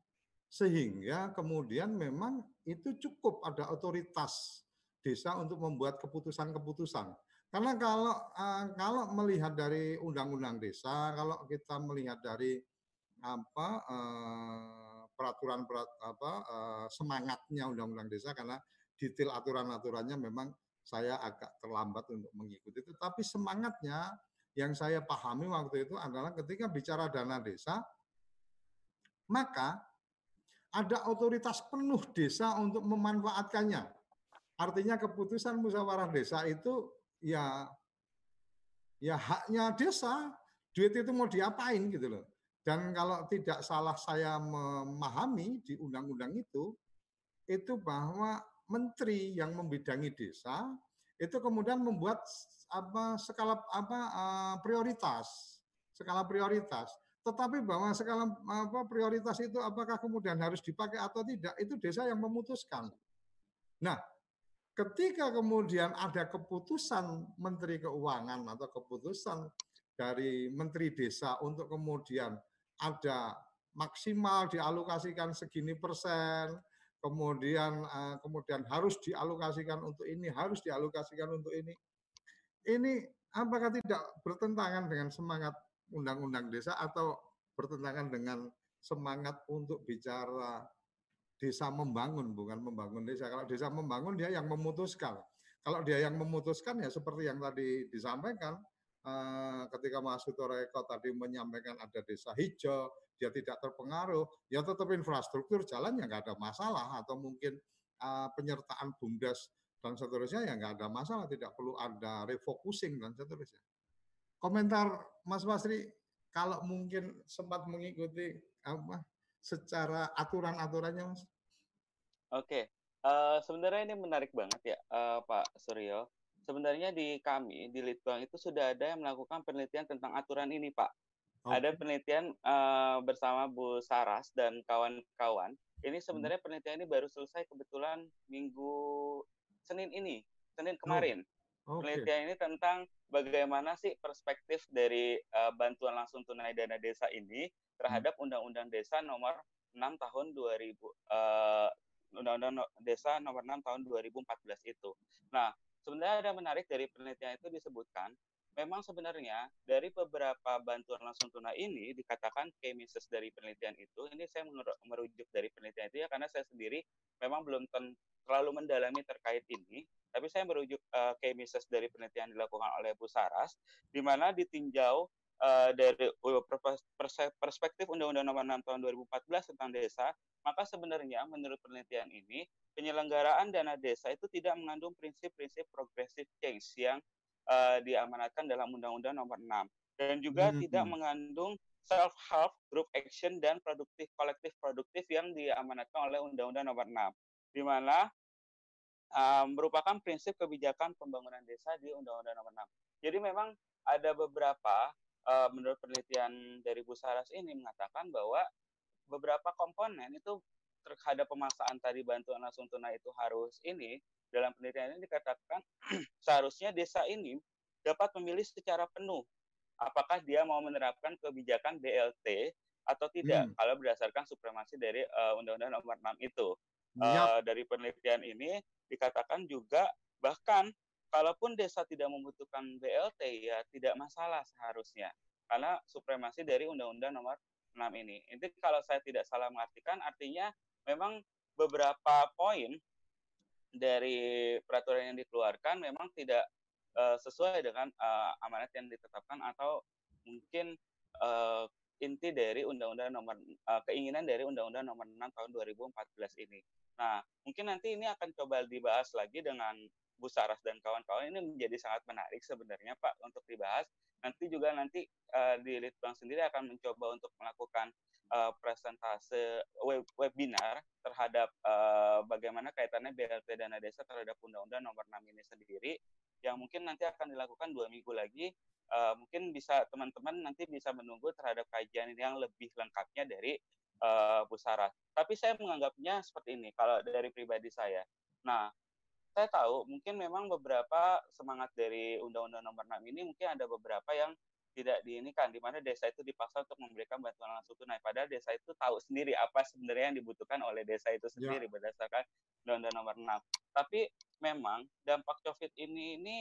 sehingga kemudian memang itu cukup ada otoritas desa untuk membuat keputusan-keputusan. Karena kalau uh, kalau melihat dari undang-undang desa, kalau kita melihat dari apa uh, peraturan perat, apa uh, semangatnya undang-undang desa karena detail aturan-aturannya memang saya agak terlambat untuk mengikuti tapi semangatnya yang saya pahami waktu itu adalah ketika bicara dana desa, maka ada otoritas penuh desa untuk memanfaatkannya. Artinya keputusan musyawarah desa itu ya ya haknya desa. Duit itu mau diapain gitu loh. Dan kalau tidak salah saya memahami di undang-undang itu, itu bahwa menteri yang membidangi desa itu kemudian membuat apa skala apa uh, prioritas, skala prioritas. Tetapi bahwa skala apa prioritas itu apakah kemudian harus dipakai atau tidak itu desa yang memutuskan. Nah, ketika kemudian ada keputusan Menteri Keuangan atau keputusan dari Menteri Desa untuk kemudian ada maksimal dialokasikan segini persen, kemudian uh, kemudian harus dialokasikan untuk ini, harus dialokasikan untuk ini. Ini apakah tidak bertentangan dengan semangat undang-undang desa atau bertentangan dengan semangat untuk bicara desa membangun bukan membangun desa. Kalau desa membangun dia yang memutuskan. Kalau dia yang memutuskan ya seperti yang tadi disampaikan Eh, ketika Mas Sutoreko tadi menyampaikan ada desa hijau, dia tidak terpengaruh, ya tetap infrastruktur jalan ya nggak ada masalah atau mungkin uh, penyertaan bumdes dan seterusnya ya nggak ada masalah, tidak perlu ada refocusing dan seterusnya. Komentar Mas Basri, kalau mungkin sempat mengikuti apa secara aturan-aturannya, Mas? Oke, uh, sebenarnya ini menarik banget ya, uh, Pak Suryo sebenarnya di kami di Litbang itu sudah ada yang melakukan penelitian tentang aturan ini, Pak. Okay. Ada penelitian uh, bersama Bu Saras dan kawan-kawan. Ini hmm. sebenarnya hmm. penelitian ini baru selesai kebetulan minggu Senin ini, Senin kemarin. Oh. Okay. Penelitian ini tentang bagaimana sih perspektif dari uh, bantuan langsung tunai dana desa ini terhadap hmm. Undang-Undang Desa nomor 6 tahun 2000 uh, Undang-Undang Desa nomor 6 tahun 2014 itu. Nah, sebenarnya ada menarik dari penelitian itu disebutkan memang sebenarnya dari beberapa bantuan langsung tunai ini dikatakan key messages dari penelitian itu ini saya merujuk dari penelitian itu ya karena saya sendiri memang belum terlalu mendalami terkait ini. Tapi saya merujuk uh, key messages dari penelitian dilakukan oleh Bu Saras di mana ditinjau uh, dari perspektif Undang-Undang Nomor 6 Tahun 2014 tentang desa maka sebenarnya menurut penelitian ini, penyelenggaraan dana desa itu tidak mengandung prinsip-prinsip progressive change yang uh, diamanatkan dalam Undang-Undang Nomor 6 dan juga hmm. tidak hmm. mengandung self help group action dan produktif kolektif produktif yang diamanatkan oleh Undang-Undang Nomor 6 di mana uh, merupakan prinsip kebijakan pembangunan desa di Undang-Undang Nomor 6. Jadi memang ada beberapa uh, menurut penelitian dari Bu Saras ini mengatakan bahwa beberapa komponen itu terhadap pemaksaan tadi bantuan langsung tunai itu harus ini dalam penelitian ini dikatakan seharusnya desa ini dapat memilih secara penuh apakah dia mau menerapkan kebijakan BLT atau tidak hmm. kalau berdasarkan supremasi dari uh, Undang-Undang Nomor 6 itu. Uh, dari penelitian ini dikatakan juga bahkan kalaupun desa tidak membutuhkan BLT ya tidak masalah seharusnya karena supremasi dari Undang-Undang Nomor 6 ini. Itu kalau saya tidak salah mengartikan artinya memang beberapa poin dari peraturan yang dikeluarkan memang tidak uh, sesuai dengan uh, amanat yang ditetapkan atau mungkin uh, inti dari undang-undang nomor uh, keinginan dari undang-undang nomor 6 tahun 2014 ini. Nah, mungkin nanti ini akan coba dibahas lagi dengan Bu Saras dan kawan-kawan ini menjadi sangat menarik sebenarnya Pak untuk dibahas. Nanti juga nanti uh, di Litbang sendiri akan mencoba untuk melakukan uh, presentase web, webinar terhadap uh, bagaimana kaitannya BLT dana desa terhadap Undang-Undang Nomor 6 ini sendiri yang mungkin nanti akan dilakukan dua minggu lagi. Uh, mungkin bisa teman-teman nanti bisa menunggu terhadap kajian yang lebih lengkapnya dari uh. Tapi saya menganggapnya seperti ini kalau dari pribadi saya. Nah, saya tahu mungkin memang beberapa semangat dari Undang-Undang Nomor 6 ini mungkin ada beberapa yang tidak diinikan di mana desa itu dipaksa untuk memberikan bantuan langsung tunai padahal desa itu tahu sendiri apa sebenarnya yang dibutuhkan oleh desa itu ya. sendiri ya. berdasarkan Undang-Undang Nomor 6. Tapi memang dampak Covid ini ini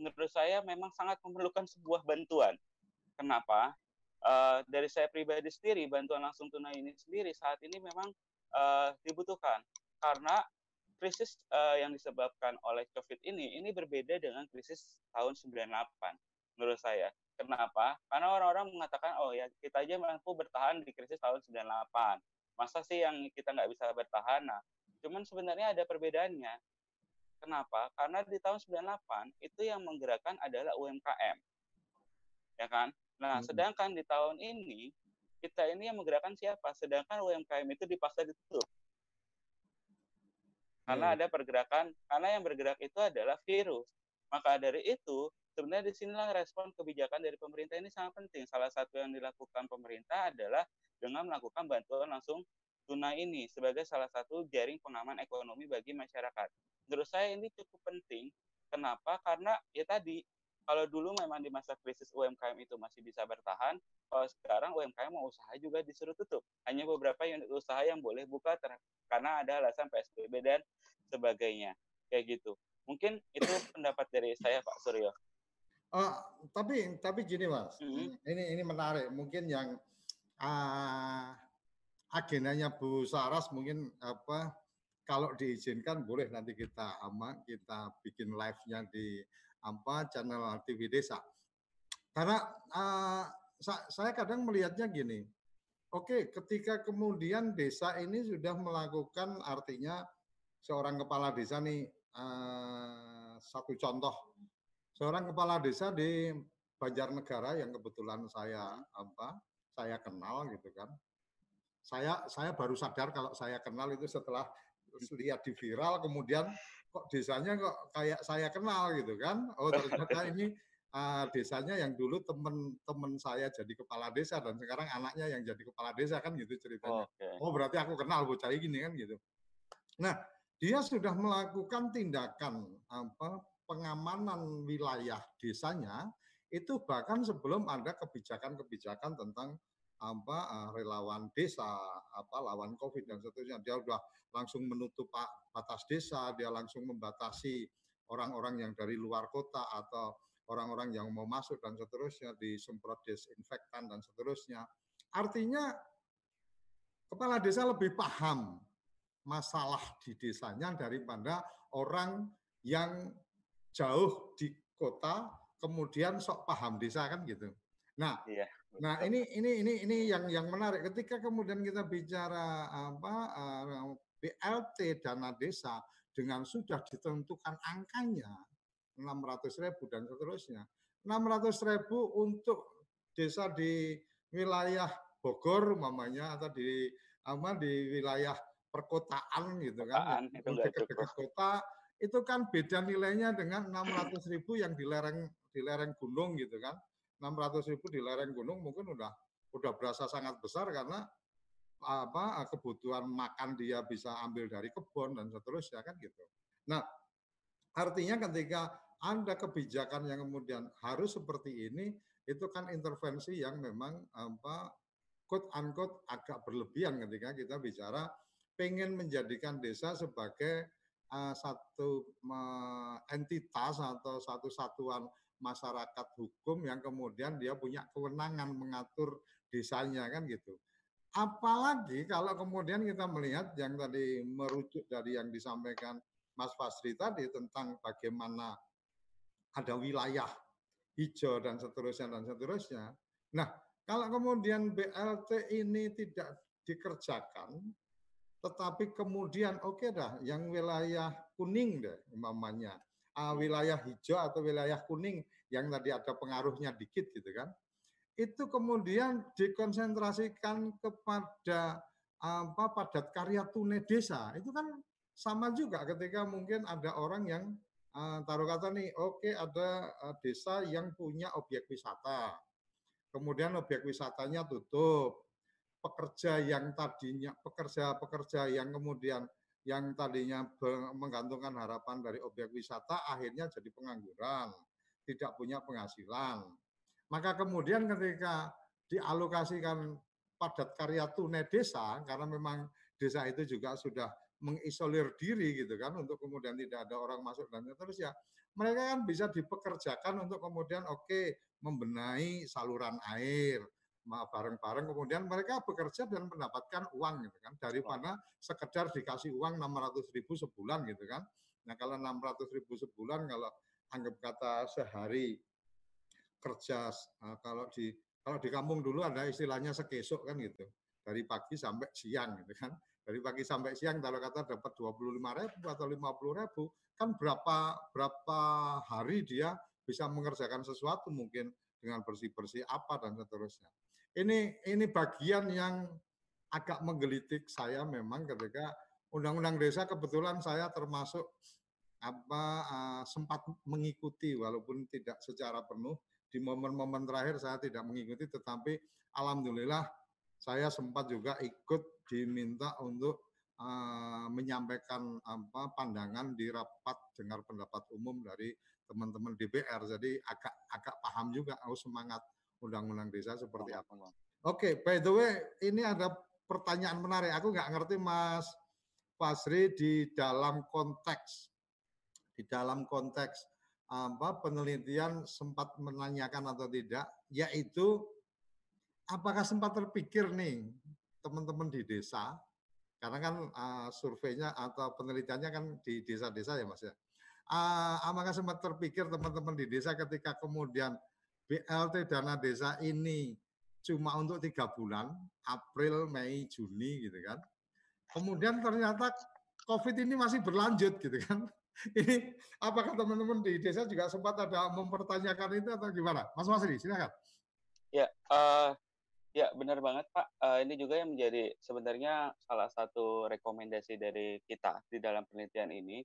menurut saya memang sangat memerlukan sebuah bantuan. Kenapa? Uh, dari saya pribadi sendiri bantuan langsung tunai ini sendiri saat ini memang uh, dibutuhkan karena krisis uh, yang disebabkan oleh COVID ini ini berbeda dengan krisis tahun 98 menurut saya. Kenapa? Karena orang-orang mengatakan oh ya kita aja mampu bertahan di krisis tahun 98. Masa sih yang kita nggak bisa bertahan? Nah, cuman sebenarnya ada perbedaannya. Kenapa? Karena di tahun 98 itu yang menggerakkan adalah UMKM. Ya kan? Nah, sedangkan di tahun ini kita ini yang menggerakkan siapa? Sedangkan UMKM itu dipaksa ditutup. Karena hmm. ada pergerakan, karena yang bergerak itu adalah virus. Maka dari itu, sebenarnya di sinilah respon kebijakan dari pemerintah ini sangat penting. Salah satu yang dilakukan pemerintah adalah dengan melakukan bantuan langsung tunai ini sebagai salah satu jaring pengaman ekonomi bagi masyarakat. Menurut saya ini cukup penting. Kenapa? Karena ya tadi kalau dulu memang di masa krisis UMKM itu masih bisa bertahan, kalau sekarang UMKM mau usaha juga disuruh tutup. Hanya beberapa unit usaha yang boleh buka karena ada alasan PSBB dan sebagainya. Kayak gitu. Mungkin itu pendapat dari saya Pak Suryo. Uh, tapi tapi gini Mas, mm -hmm. ini ini menarik. Mungkin yang uh, agendanya Bu Saras mungkin apa kalau diizinkan boleh nanti kita ama kita bikin live-nya di apa channel TV desa. Karena uh, saya kadang melihatnya gini, oke okay, ketika kemudian desa ini sudah melakukan artinya seorang kepala desa nih uh, satu contoh seorang kepala desa di Banjarnegara yang kebetulan saya apa saya kenal gitu kan saya saya baru sadar kalau saya kenal itu setelah lihat di viral kemudian kok desanya kok kayak saya kenal gitu kan. Oh ternyata ini uh, desanya yang dulu temen-temen saya jadi kepala desa dan sekarang anaknya yang jadi kepala desa kan gitu ceritanya. Okay. Oh berarti aku kenal bocah ini kan gitu. Nah dia sudah melakukan tindakan apa pengamanan wilayah desanya itu bahkan sebelum ada kebijakan-kebijakan tentang apa uh, relawan desa, apa lawan Covid dan seterusnya. Dia sudah langsung menutup batas desa, dia langsung membatasi orang-orang yang dari luar kota atau orang-orang yang mau masuk dan seterusnya disemprot desinfektan dan seterusnya. Artinya kepala desa lebih paham masalah di desanya daripada orang yang jauh di kota kemudian sok paham desa kan gitu. Nah, iya. Nah, ini ini ini ini yang yang menarik ketika kemudian kita bicara apa uh, BLT dana desa dengan sudah ditentukan angkanya 600 ribu dan seterusnya. 600 ribu untuk desa di wilayah Bogor mamanya atau di apa di wilayah perkotaan gitu kan, dekat-dekat kota itu kan beda nilainya dengan 600 ribu yang di lereng di lereng gunung gitu kan. 600 ribu di lereng gunung mungkin udah udah berasa sangat besar karena apa kebutuhan makan dia bisa ambil dari kebun dan seterusnya kan gitu. Nah, artinya ketika ada kebijakan yang kemudian harus seperti ini, itu kan intervensi yang memang apa quote unquote agak berlebihan ketika kita bicara pengen menjadikan desa sebagai uh, satu uh, entitas atau satu satuan masyarakat hukum yang kemudian dia punya kewenangan mengatur desanya kan gitu. Apalagi kalau kemudian kita melihat yang tadi merujuk dari yang disampaikan Mas Fasri tadi tentang bagaimana ada wilayah hijau dan seterusnya dan seterusnya. Nah, kalau kemudian BLT ini tidak dikerjakan, tetapi kemudian oke okay dah, yang wilayah kuning deh umpamanya, uh, wilayah hijau atau wilayah kuning yang tadi ada pengaruhnya dikit gitu kan, itu kemudian dikonsentrasikan kepada apa padat karya tunai desa. Itu kan sama juga ketika mungkin ada orang yang uh, taruh kata nih oke okay, ada uh, desa yang punya objek wisata. Kemudian objek wisatanya tutup pekerja yang tadinya pekerja-pekerja yang kemudian yang tadinya menggantungkan harapan dari objek wisata akhirnya jadi pengangguran, tidak punya penghasilan. Maka kemudian ketika dialokasikan padat karya tunai desa, karena memang desa itu juga sudah mengisolir diri gitu kan, untuk kemudian tidak ada orang masuk dan terus ya, mereka kan bisa dipekerjakan untuk kemudian oke okay, membenahi saluran air, bareng-bareng kemudian mereka bekerja dan mendapatkan uang gitu kan. Daripada sekedar dikasih uang 600 ribu sebulan gitu kan. Nah kalau 600 ribu sebulan kalau anggap kata sehari kerja eh, kalau di kalau di kampung dulu ada istilahnya sekesok kan gitu. Dari pagi sampai siang gitu kan. Dari pagi sampai siang kalau kata dapat 25 ribu atau 50 ribu kan berapa berapa hari dia bisa mengerjakan sesuatu mungkin dengan bersih-bersih apa dan seterusnya. Ini ini bagian yang agak menggelitik saya memang ketika undang-undang desa kebetulan saya termasuk apa uh, sempat mengikuti walaupun tidak secara penuh. Di momen-momen terakhir saya tidak mengikuti tetapi alhamdulillah saya sempat juga ikut diminta untuk uh, menyampaikan apa pandangan di rapat dengar pendapat umum dari teman-teman DPR jadi agak agak paham juga oh semangat undang-undang desa seperti apa. Oke, okay, by the way ini ada pertanyaan menarik. Aku nggak ngerti Mas Pasri di dalam konteks di dalam konteks apa penelitian sempat menanyakan atau tidak, yaitu apakah sempat terpikir nih teman-teman di desa, karena kan uh, surveinya atau penelitiannya kan di desa-desa ya mas ya, uh, apakah sempat terpikir teman-teman di desa ketika kemudian BLT dana desa ini cuma untuk tiga bulan, April, Mei, Juni gitu kan, kemudian ternyata COVID ini masih berlanjut gitu kan, ini apakah teman-teman di desa juga sempat ada mempertanyakan itu atau gimana? Mas Masri, silakan. Ya, uh, ya benar banget Pak. Uh, ini juga yang menjadi sebenarnya salah satu rekomendasi dari kita di dalam penelitian ini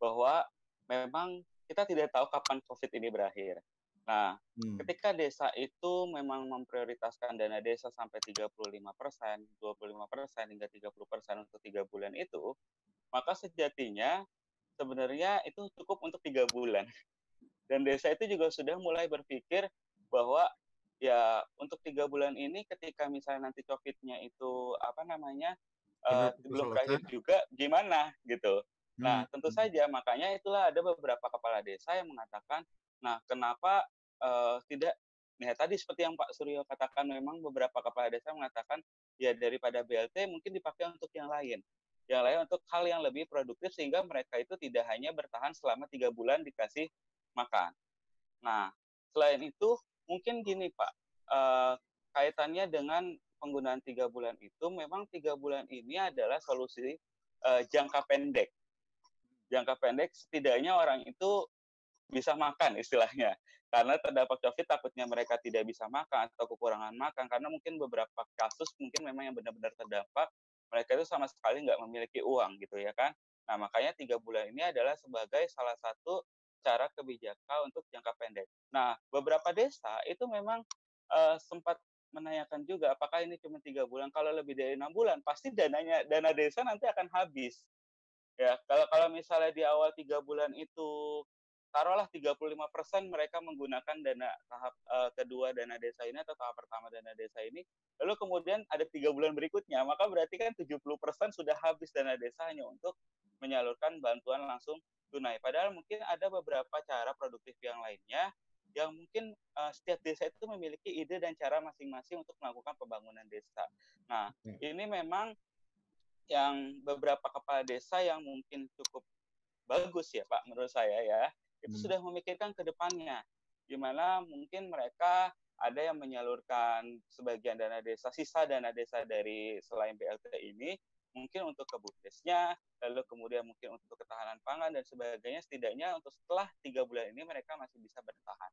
bahwa memang kita tidak tahu kapan COVID ini berakhir. Nah, hmm. ketika desa itu memang memprioritaskan dana desa sampai 35 persen, 25 persen hingga 30 persen untuk tiga bulan itu, maka sejatinya sebenarnya itu cukup untuk tiga bulan. Dan desa itu juga sudah mulai berpikir bahwa ya untuk tiga bulan ini ketika misalnya nanti COVID-nya itu apa namanya uh, belum berakhir juga gimana gitu. Nah hmm. tentu hmm. saja makanya itulah ada beberapa kepala desa yang mengatakan, nah kenapa uh, tidak Nah, tadi seperti yang Pak Suryo katakan, memang beberapa kepala desa mengatakan, ya daripada BLT mungkin dipakai untuk yang lain yang lain untuk hal yang lebih produktif sehingga mereka itu tidak hanya bertahan selama tiga bulan dikasih makan. Nah, selain itu mungkin gini Pak, uh, kaitannya dengan penggunaan tiga bulan itu memang tiga bulan ini adalah solusi uh, jangka pendek. Jangka pendek setidaknya orang itu bisa makan istilahnya karena terdampak COVID takutnya mereka tidak bisa makan atau kekurangan makan karena mungkin beberapa kasus mungkin memang yang benar-benar terdampak mereka itu sama sekali nggak memiliki uang gitu ya kan. Nah makanya tiga bulan ini adalah sebagai salah satu cara kebijakan untuk jangka pendek. Nah beberapa desa itu memang uh, sempat menanyakan juga apakah ini cuma tiga bulan. Kalau lebih dari enam bulan pasti dananya dana desa nanti akan habis. Ya kalau kalau misalnya di awal tiga bulan itu taruhlah 35% mereka menggunakan dana tahap uh, kedua dana desa ini atau tahap pertama dana desa ini, lalu kemudian ada tiga bulan berikutnya, maka berarti kan 70% sudah habis dana desa hanya untuk menyalurkan bantuan langsung tunai. Padahal mungkin ada beberapa cara produktif yang lainnya yang mungkin uh, setiap desa itu memiliki ide dan cara masing-masing untuk melakukan pembangunan desa. Nah, ya. ini memang yang beberapa kepala desa yang mungkin cukup bagus ya Pak menurut saya ya itu hmm. sudah memikirkan ke depannya gimana mungkin mereka ada yang menyalurkan sebagian dana desa sisa dana desa dari selain BLT ini mungkin untuk kebudesnya lalu kemudian mungkin untuk ketahanan pangan dan sebagainya. Setidaknya untuk setelah tiga bulan ini mereka masih bisa bertahan.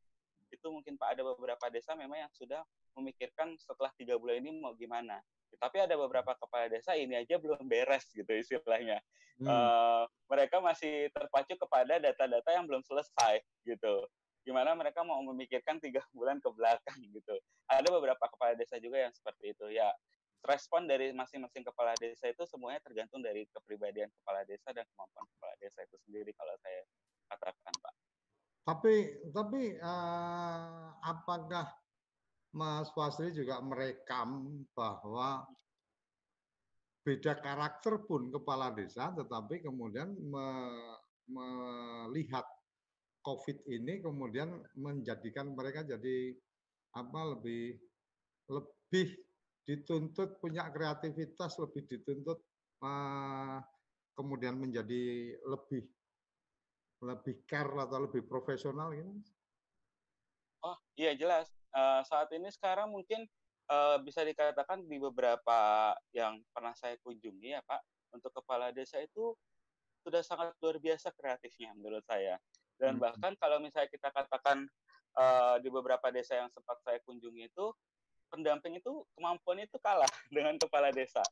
Itu mungkin pak ada beberapa desa memang yang sudah memikirkan setelah tiga bulan ini mau gimana tapi ada beberapa kepala desa ini aja belum beres gitu istilahnya. Hmm. Uh, mereka masih terpacu kepada data-data yang belum selesai gitu. Gimana mereka mau memikirkan tiga bulan ke belakang gitu. Ada beberapa kepala desa juga yang seperti itu ya. Respon dari masing-masing kepala desa itu semuanya tergantung dari kepribadian kepala desa dan kemampuan kepala desa itu sendiri kalau saya katakan Pak. Tapi tapi uh, apakah Mas Fasri juga merekam bahwa beda karakter pun kepala desa, tetapi kemudian me, melihat COVID ini kemudian menjadikan mereka jadi apa lebih lebih dituntut punya kreativitas, lebih dituntut uh, kemudian menjadi lebih lebih care atau lebih profesional gitu. Oh iya jelas uh, saat ini sekarang mungkin uh, bisa dikatakan di beberapa yang pernah saya kunjungi ya Pak, untuk kepala desa itu sudah sangat luar biasa kreatifnya menurut saya. Dan hmm. bahkan kalau misalnya kita katakan uh, di beberapa desa yang sempat saya kunjungi itu pendamping itu kemampuannya itu kalah dengan kepala desa.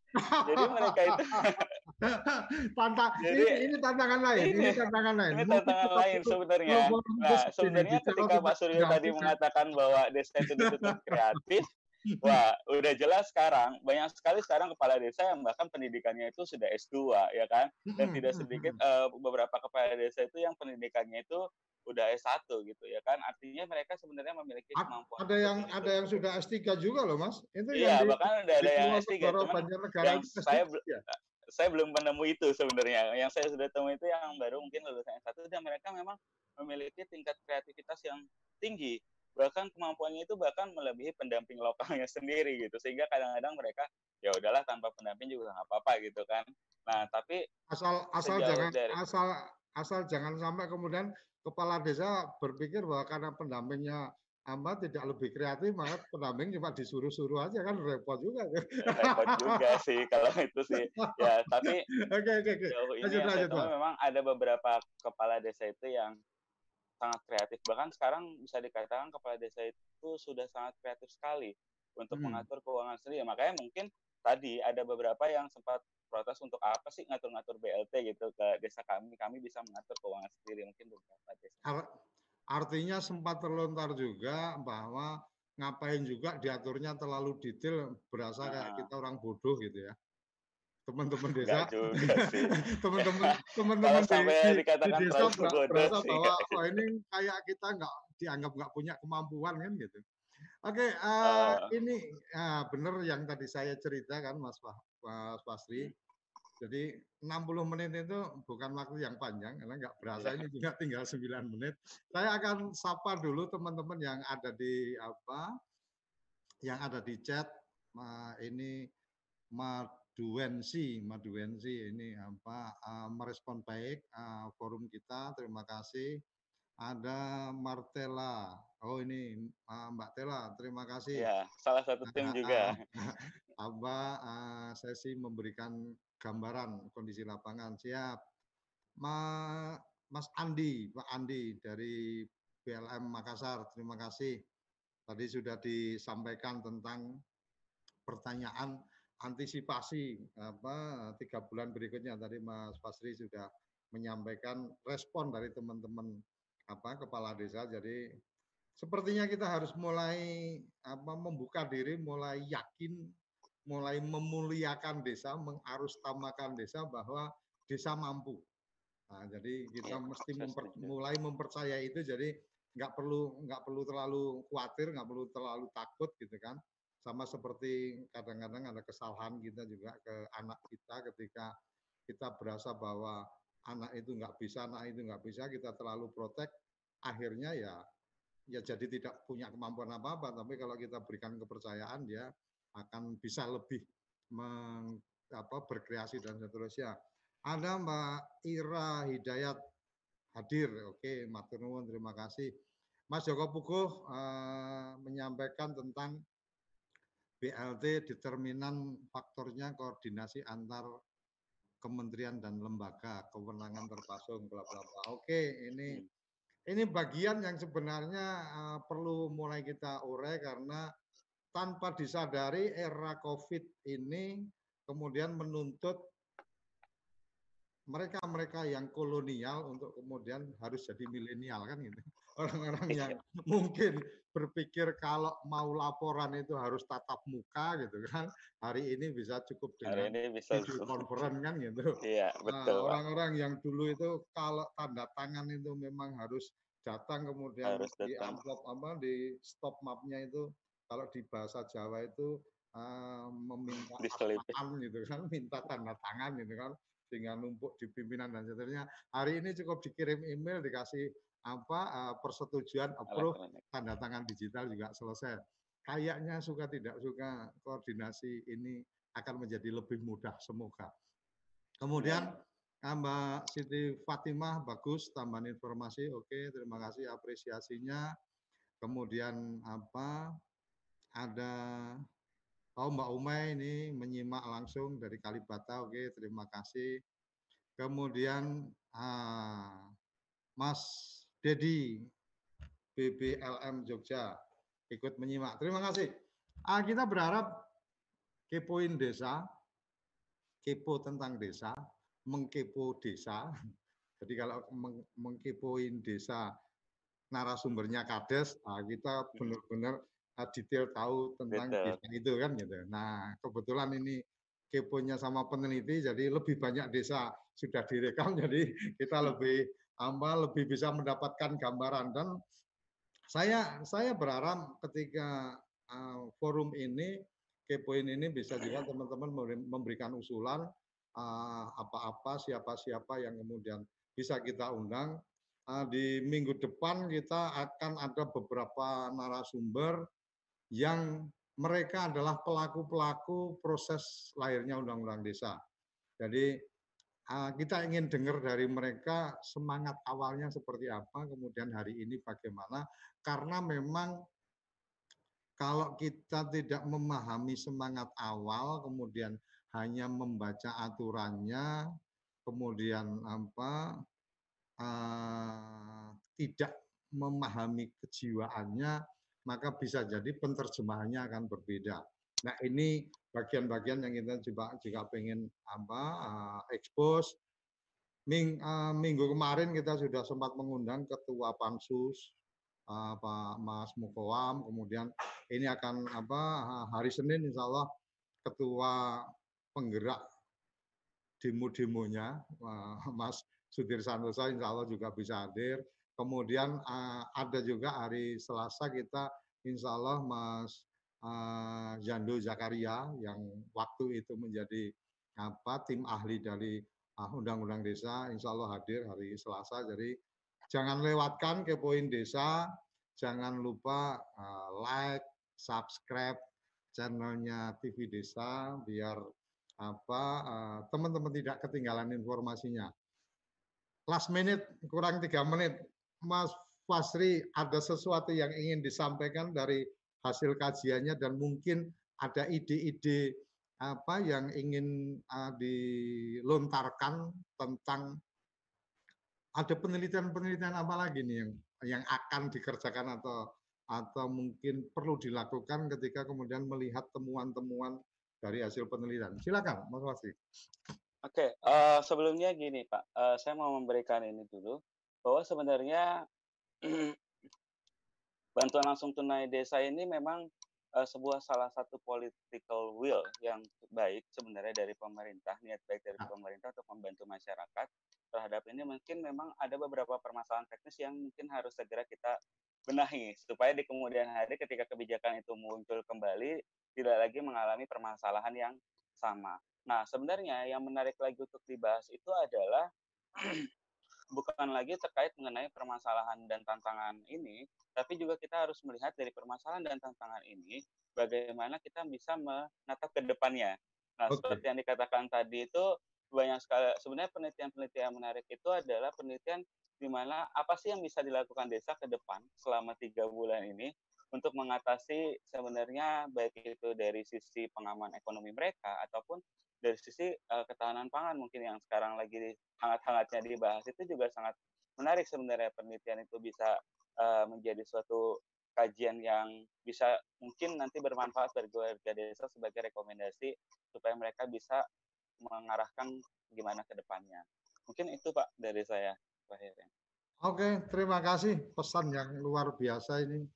Jadi mereka itu Tantang, Jadi, ini, ini tantangan lain, ini, ini- tantangan lain. ini tantangan lain sebenarnya. Nah, sebenarnya ketika Pak Suryo tadi mengatakan bahwa desa itu dituntut kreatif, wah udah jelas sekarang banyak sekali sekarang kepala desa yang bahkan pendidikannya itu sudah S2 ya kan dan tidak sedikit eh, beberapa kepala desa itu yang pendidikannya itu udah S1 gitu ya kan artinya mereka sebenarnya memiliki kemampuan Ada yang seperti ada itu. yang sudah S3 juga loh, Mas. Itu iya yang di, bahkan di ada yang Pulau S3 Negoro, cuman yang itu saya S3. bel- saya belum menemui itu sebenarnya yang saya sudah temui itu yang baru mungkin lulusan S1 dan mereka memang memiliki tingkat kreativitas yang tinggi bahkan kemampuannya itu bahkan melebihi pendamping lokalnya sendiri gitu sehingga kadang-kadang mereka ya udahlah tanpa pendamping juga nggak apa-apa gitu kan nah tapi asal asal jangan dari- asal asal jangan sampai kemudian kepala desa berpikir bahwa karena pendampingnya hamba tidak lebih kreatif maka pendamping cuma disuruh-suruh aja kan repot juga. repot juga sih kalau itu sih ya tapi Oke oke oke. sejauh ini Lanjut, memang ada beberapa kepala desa itu yang sangat kreatif bahkan sekarang bisa dikatakan kepala desa itu sudah sangat kreatif sekali untuk Hmm. mengatur keuangan sendiri makanya mungkin tadi ada beberapa yang sempat protes untuk apa sih ngatur-ngatur BLT gitu ke desa kami kami bisa mengatur keuangan sendiri mungkin beberapa desa Ar- artinya sempat terlontar juga bahwa ngapain juga diaturnya terlalu detail berasa kayak Nah. kita orang bodoh gitu ya. Teman-teman desa, teman-teman teman-teman di, di, di desa sih bahwa oh ini kayak kita nggak dianggap nggak punya kemampuan kan gitu. Oke, eh, Eh. ini ah, benar yang tadi saya cerita kan Mas Mas Pasri. Jadi 60 menit itu bukan waktu yang panjang karena nggak berasa Iya. ini juga tinggal 9 menit. Saya akan sapa dulu teman-teman yang ada di apa yang ada di chat. Ma- ini Maduensi, Maduensi ini apa eh, merespon baik eh, forum kita. Terima kasih. Ada Martela. Oh ini eh, Mbak Tela, terima kasih. ya salah satu tim juga Aba eh, sesi memberikan gambaran kondisi lapangan siap. Ma, Mas Andi, Pak Andi dari BLM Makassar, terima kasih. Tadi sudah disampaikan tentang pertanyaan antisipasi apa tiga bulan berikutnya tadi Mas Pasri sudah menyampaikan respon dari teman-teman apa kepala desa. Jadi sepertinya kita harus mulai apa membuka diri mulai yakin mulai memuliakan desa mengarustamakan desa bahwa desa mampu. Nah, jadi kita Iya, mesti memper- mulai mempercayai itu. Jadi nggak perlu nggak perlu terlalu khawatir nggak perlu terlalu takut gitu kan sama seperti kadang-kadang ada kesalahan kita juga ke anak kita ketika kita berasa bahwa anak itu nggak bisa, anak itu nggak bisa, kita terlalu protek, akhirnya ya ya jadi tidak punya kemampuan apa-apa. Tapi kalau kita berikan kepercayaan, dia akan bisa lebih meng, apa, berkreasi dan seterusnya. Ada Mbak Ira Hidayat hadir, oke, matur nuwun, terima kasih. Mas Joko Puguh eh, menyampaikan tentang BLT determinan faktornya koordinasi antar kementerian dan lembaga, kewenangan terpasung, bla bla bla. Oke, ini ini bagian yang sebenarnya uh, perlu mulai kita urai karena tanpa disadari era COVID ini kemudian menuntut mereka-mereka yang kolonial untuk kemudian harus jadi milenial kan gitu. Orang-orang yang mungkin berpikir kalau mau laporan itu harus tatap muka gitu kan. Hari ini bisa cukup hari dengan ini bisa video conference kan gitu. iya Nah, betul orang-orang yang dulu itu kalau tanda tangan itu memang harus datang kemudian Harus di amplop apa di stop mapnya itu kalau di bahasa Jawa itu eh, meminta apaan gitu kan minta tanda tangan gitu kan sehingga numpuk di pimpinan dan seterusnya. Hari ini cukup dikirim email dikasih apa eh, persetujuan approve tanda tangan digital juga selesai. Kayaknya suka tidak suka koordinasi ini akan menjadi lebih mudah semoga. Kemudian Mbak Siti Fatimah bagus tambahan informasi. Oke, terima kasih apresiasinya. Kemudian apa? Ada Oh Mbak Umay ini menyimak langsung dari Kalibata. Oke, terima kasih. Kemudian ah, Mas Dedi BBLM Jogja ikut menyimak. Terima kasih. Uh, kita berharap kepoin desa, kepo tentang desa, mengkepo desa. Jadi kalau meng mengkepoin desa narasumbernya kades, uh, kita benar-benar uh, detail tahu tentang Betul. desa itu kan gitu. Nah kebetulan ini keponya sama peneliti, jadi lebih banyak desa sudah direkam, jadi kita lebih apa lebih bisa mendapatkan gambaran dan saya saya berharap ketika uh, forum ini kepoin ini bisa juga teman-teman memberikan usulan apa-apa uh, siapa-siapa yang kemudian bisa kita undang uh, di minggu depan kita akan ada beberapa narasumber yang mereka adalah pelaku-pelaku proses lahirnya undang-undang desa. Jadi kita ingin dengar dari mereka semangat awalnya seperti apa, kemudian hari ini bagaimana, karena memang kalau kita tidak memahami semangat awal, kemudian hanya membaca aturannya, kemudian apa uh, tidak memahami kejiwaannya, maka bisa jadi penerjemahannya akan berbeda. Nah ini bagian-bagian yang kita juga juga pengen apa uh, expose. Ming, uh, minggu kemarin kita sudah sempat mengundang ketua pansus uh, Pak Mas Mukoam, kemudian ini akan apa hari Senin Insya Allah ketua penggerak demo-demonya uh, Mas Sudir Santosa Insya Allah juga bisa hadir. Kemudian uh, ada juga hari Selasa kita Insya Allah Mas uh, Zakaria yang waktu itu menjadi apa tim ahli dari uh, Undang-Undang Desa, insya Allah hadir hari Selasa. Jadi jangan lewatkan ke poin desa, jangan lupa uh, like, subscribe channelnya TV Desa biar apa teman-teman uh, tidak ketinggalan informasinya. Last minute kurang tiga menit, Mas Fasri ada sesuatu yang ingin disampaikan dari hasil kajiannya dan mungkin ada ide-ide apa yang ingin uh, dilontarkan tentang ada penelitian-penelitian apa lagi nih yang yang akan dikerjakan atau atau mungkin perlu dilakukan ketika kemudian melihat temuan-temuan dari hasil penelitian. Silakan, Mas Wasi. Oke, uh, sebelumnya gini Pak, uh, saya mau memberikan ini dulu bahwa sebenarnya bantuan langsung tunai desa ini memang uh, sebuah salah satu political will yang baik sebenarnya dari pemerintah, niat baik dari ah. pemerintah untuk membantu masyarakat terhadap ini mungkin memang ada beberapa permasalahan teknis yang mungkin harus segera kita benahi supaya di kemudian hari ketika kebijakan itu muncul kembali tidak lagi mengalami permasalahan yang sama. Nah, sebenarnya yang menarik lagi untuk dibahas itu adalah bukan lagi terkait mengenai permasalahan dan tantangan ini, tapi juga kita harus melihat dari permasalahan dan tantangan ini, bagaimana kita bisa menatap ke depannya. Nah, okay. seperti yang dikatakan tadi itu banyak sekali sebenarnya penelitian-penelitian menarik itu adalah penelitian di mana apa sih yang bisa dilakukan desa ke depan selama tiga bulan ini untuk mengatasi sebenarnya baik itu dari sisi pengaman ekonomi mereka ataupun dari sisi uh, ketahanan pangan mungkin yang sekarang lagi hangat-hangatnya dibahas itu juga sangat menarik sebenarnya penelitian itu bisa uh, menjadi suatu kajian yang bisa mungkin nanti bermanfaat bagi warga desa sebagai rekomendasi supaya mereka bisa mengarahkan gimana ke depannya. Mungkin itu Pak dari saya, Herin. Oke, terima kasih pesan yang luar biasa ini.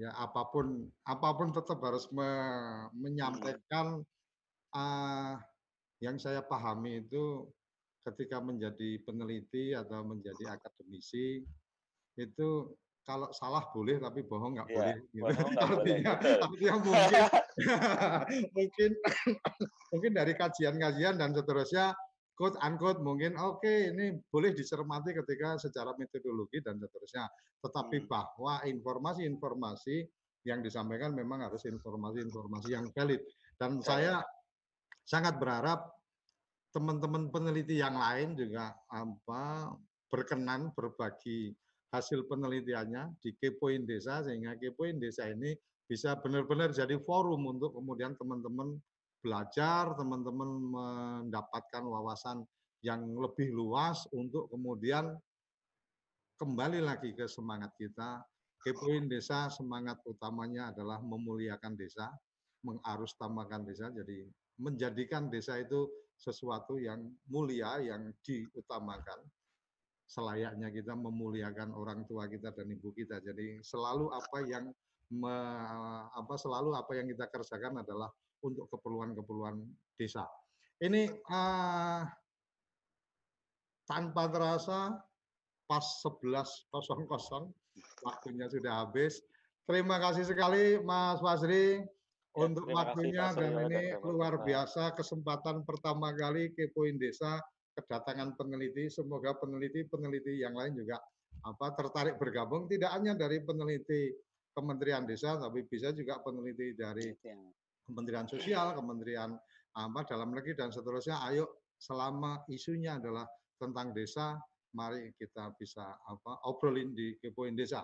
Ya apa pun apa pun tetap harus me menyampaikan uh, yang saya pahami itu ketika menjadi peneliti atau menjadi akademisi itu kalau salah boleh tapi bohong nggak ya, boleh. Gitu. artinya, boleh. artinya mungkin mungkin mungkin dari kajian-kajian dan seterusnya quote unquote mungkin oke okay, ini boleh dicermati ketika secara metodologi dan seterusnya. Tetapi hmm. bahwa informasi-informasi yang disampaikan memang harus informasi-informasi yang valid. Dan saya sangat berharap teman-teman peneliti yang lain juga apa berkenan berbagi hasil penelitiannya di Kepoin Desa sehingga Kepoin Desa ini bisa benar-benar jadi forum untuk kemudian teman-teman belajar, teman-teman mendapatkan wawasan yang lebih luas untuk kemudian kembali lagi ke semangat kita. Kepoin Desa semangat utamanya adalah memuliakan desa, mengarus tamakan desa, jadi menjadikan desa itu sesuatu yang mulia, yang diutamakan. Selayaknya kita memuliakan orang tua kita dan ibu kita. Jadi selalu apa yang me, apa selalu apa yang kita kerjakan adalah untuk keperluan-keperluan desa. Ini uh, tanpa terasa pas 11.00 waktunya sudah habis. Terima kasih sekali Mas Fasri Ya, untuk waktunya kasih, dan ini luar biasa kesempatan pertama kali Kepoin Desa kedatangan peneliti. Semoga peneliti-peneliti yang lain juga apa tertarik bergabung tidak hanya dari peneliti Kementerian Desa tapi bisa juga peneliti dari Kementerian Sosial, Kementerian apa dalam negeri dan seterusnya. Ayo selama isunya adalah tentang desa, mari kita bisa apa obrolin di Kepoin Desa.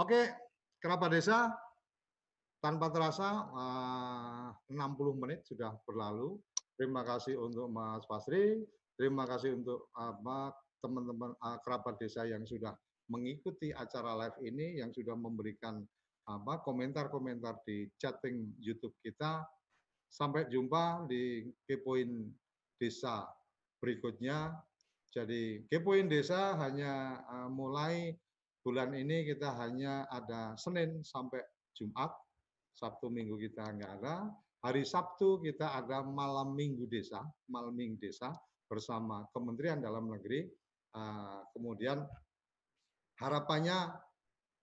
Oke, kerabat desa, tanpa terasa uh, eh, 60 menit sudah berlalu. Terima kasih untuk Mas Fasri, terima kasih untuk apa teman-teman uh, kerabat desa yang sudah mengikuti acara live ini, yang sudah memberikan apa komentar-komentar di chatting YouTube kita. Sampai jumpa di Kepoin Desa berikutnya. Jadi Kepoin Desa hanya uh, mulai bulan ini kita hanya ada Senin sampai Jumat Sabtu Minggu kita nggak ada. Hari Sabtu kita ada malam Minggu Desa, malam Minggu Desa bersama Kementerian Dalam Negeri. Ah, kemudian harapannya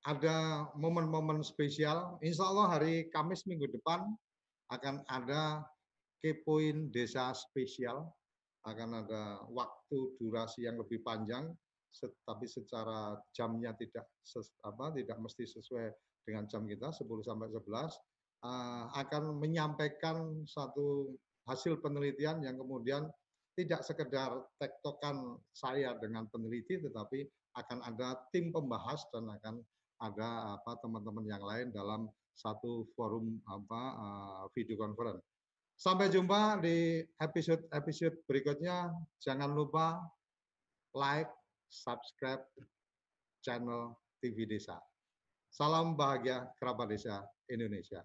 ada momen-momen spesial. Insya Allah hari Kamis minggu depan akan ada kepoin desa spesial. Akan ada waktu durasi yang lebih panjang, tapi secara jamnya tidak apa tidak mesti sesuai dengan jam kita 10 sampai 11 uh, eh, akan menyampaikan satu hasil penelitian yang kemudian tidak sekedar tektokan saya dengan peneliti tetapi akan ada tim pembahas dan akan ada apa teman-teman yang lain dalam satu forum apa uh, video conference. Sampai jumpa di episode-episode berikutnya. Jangan lupa like, subscribe channel TV Desa. Salam bahagia kerabat desa Indonesia.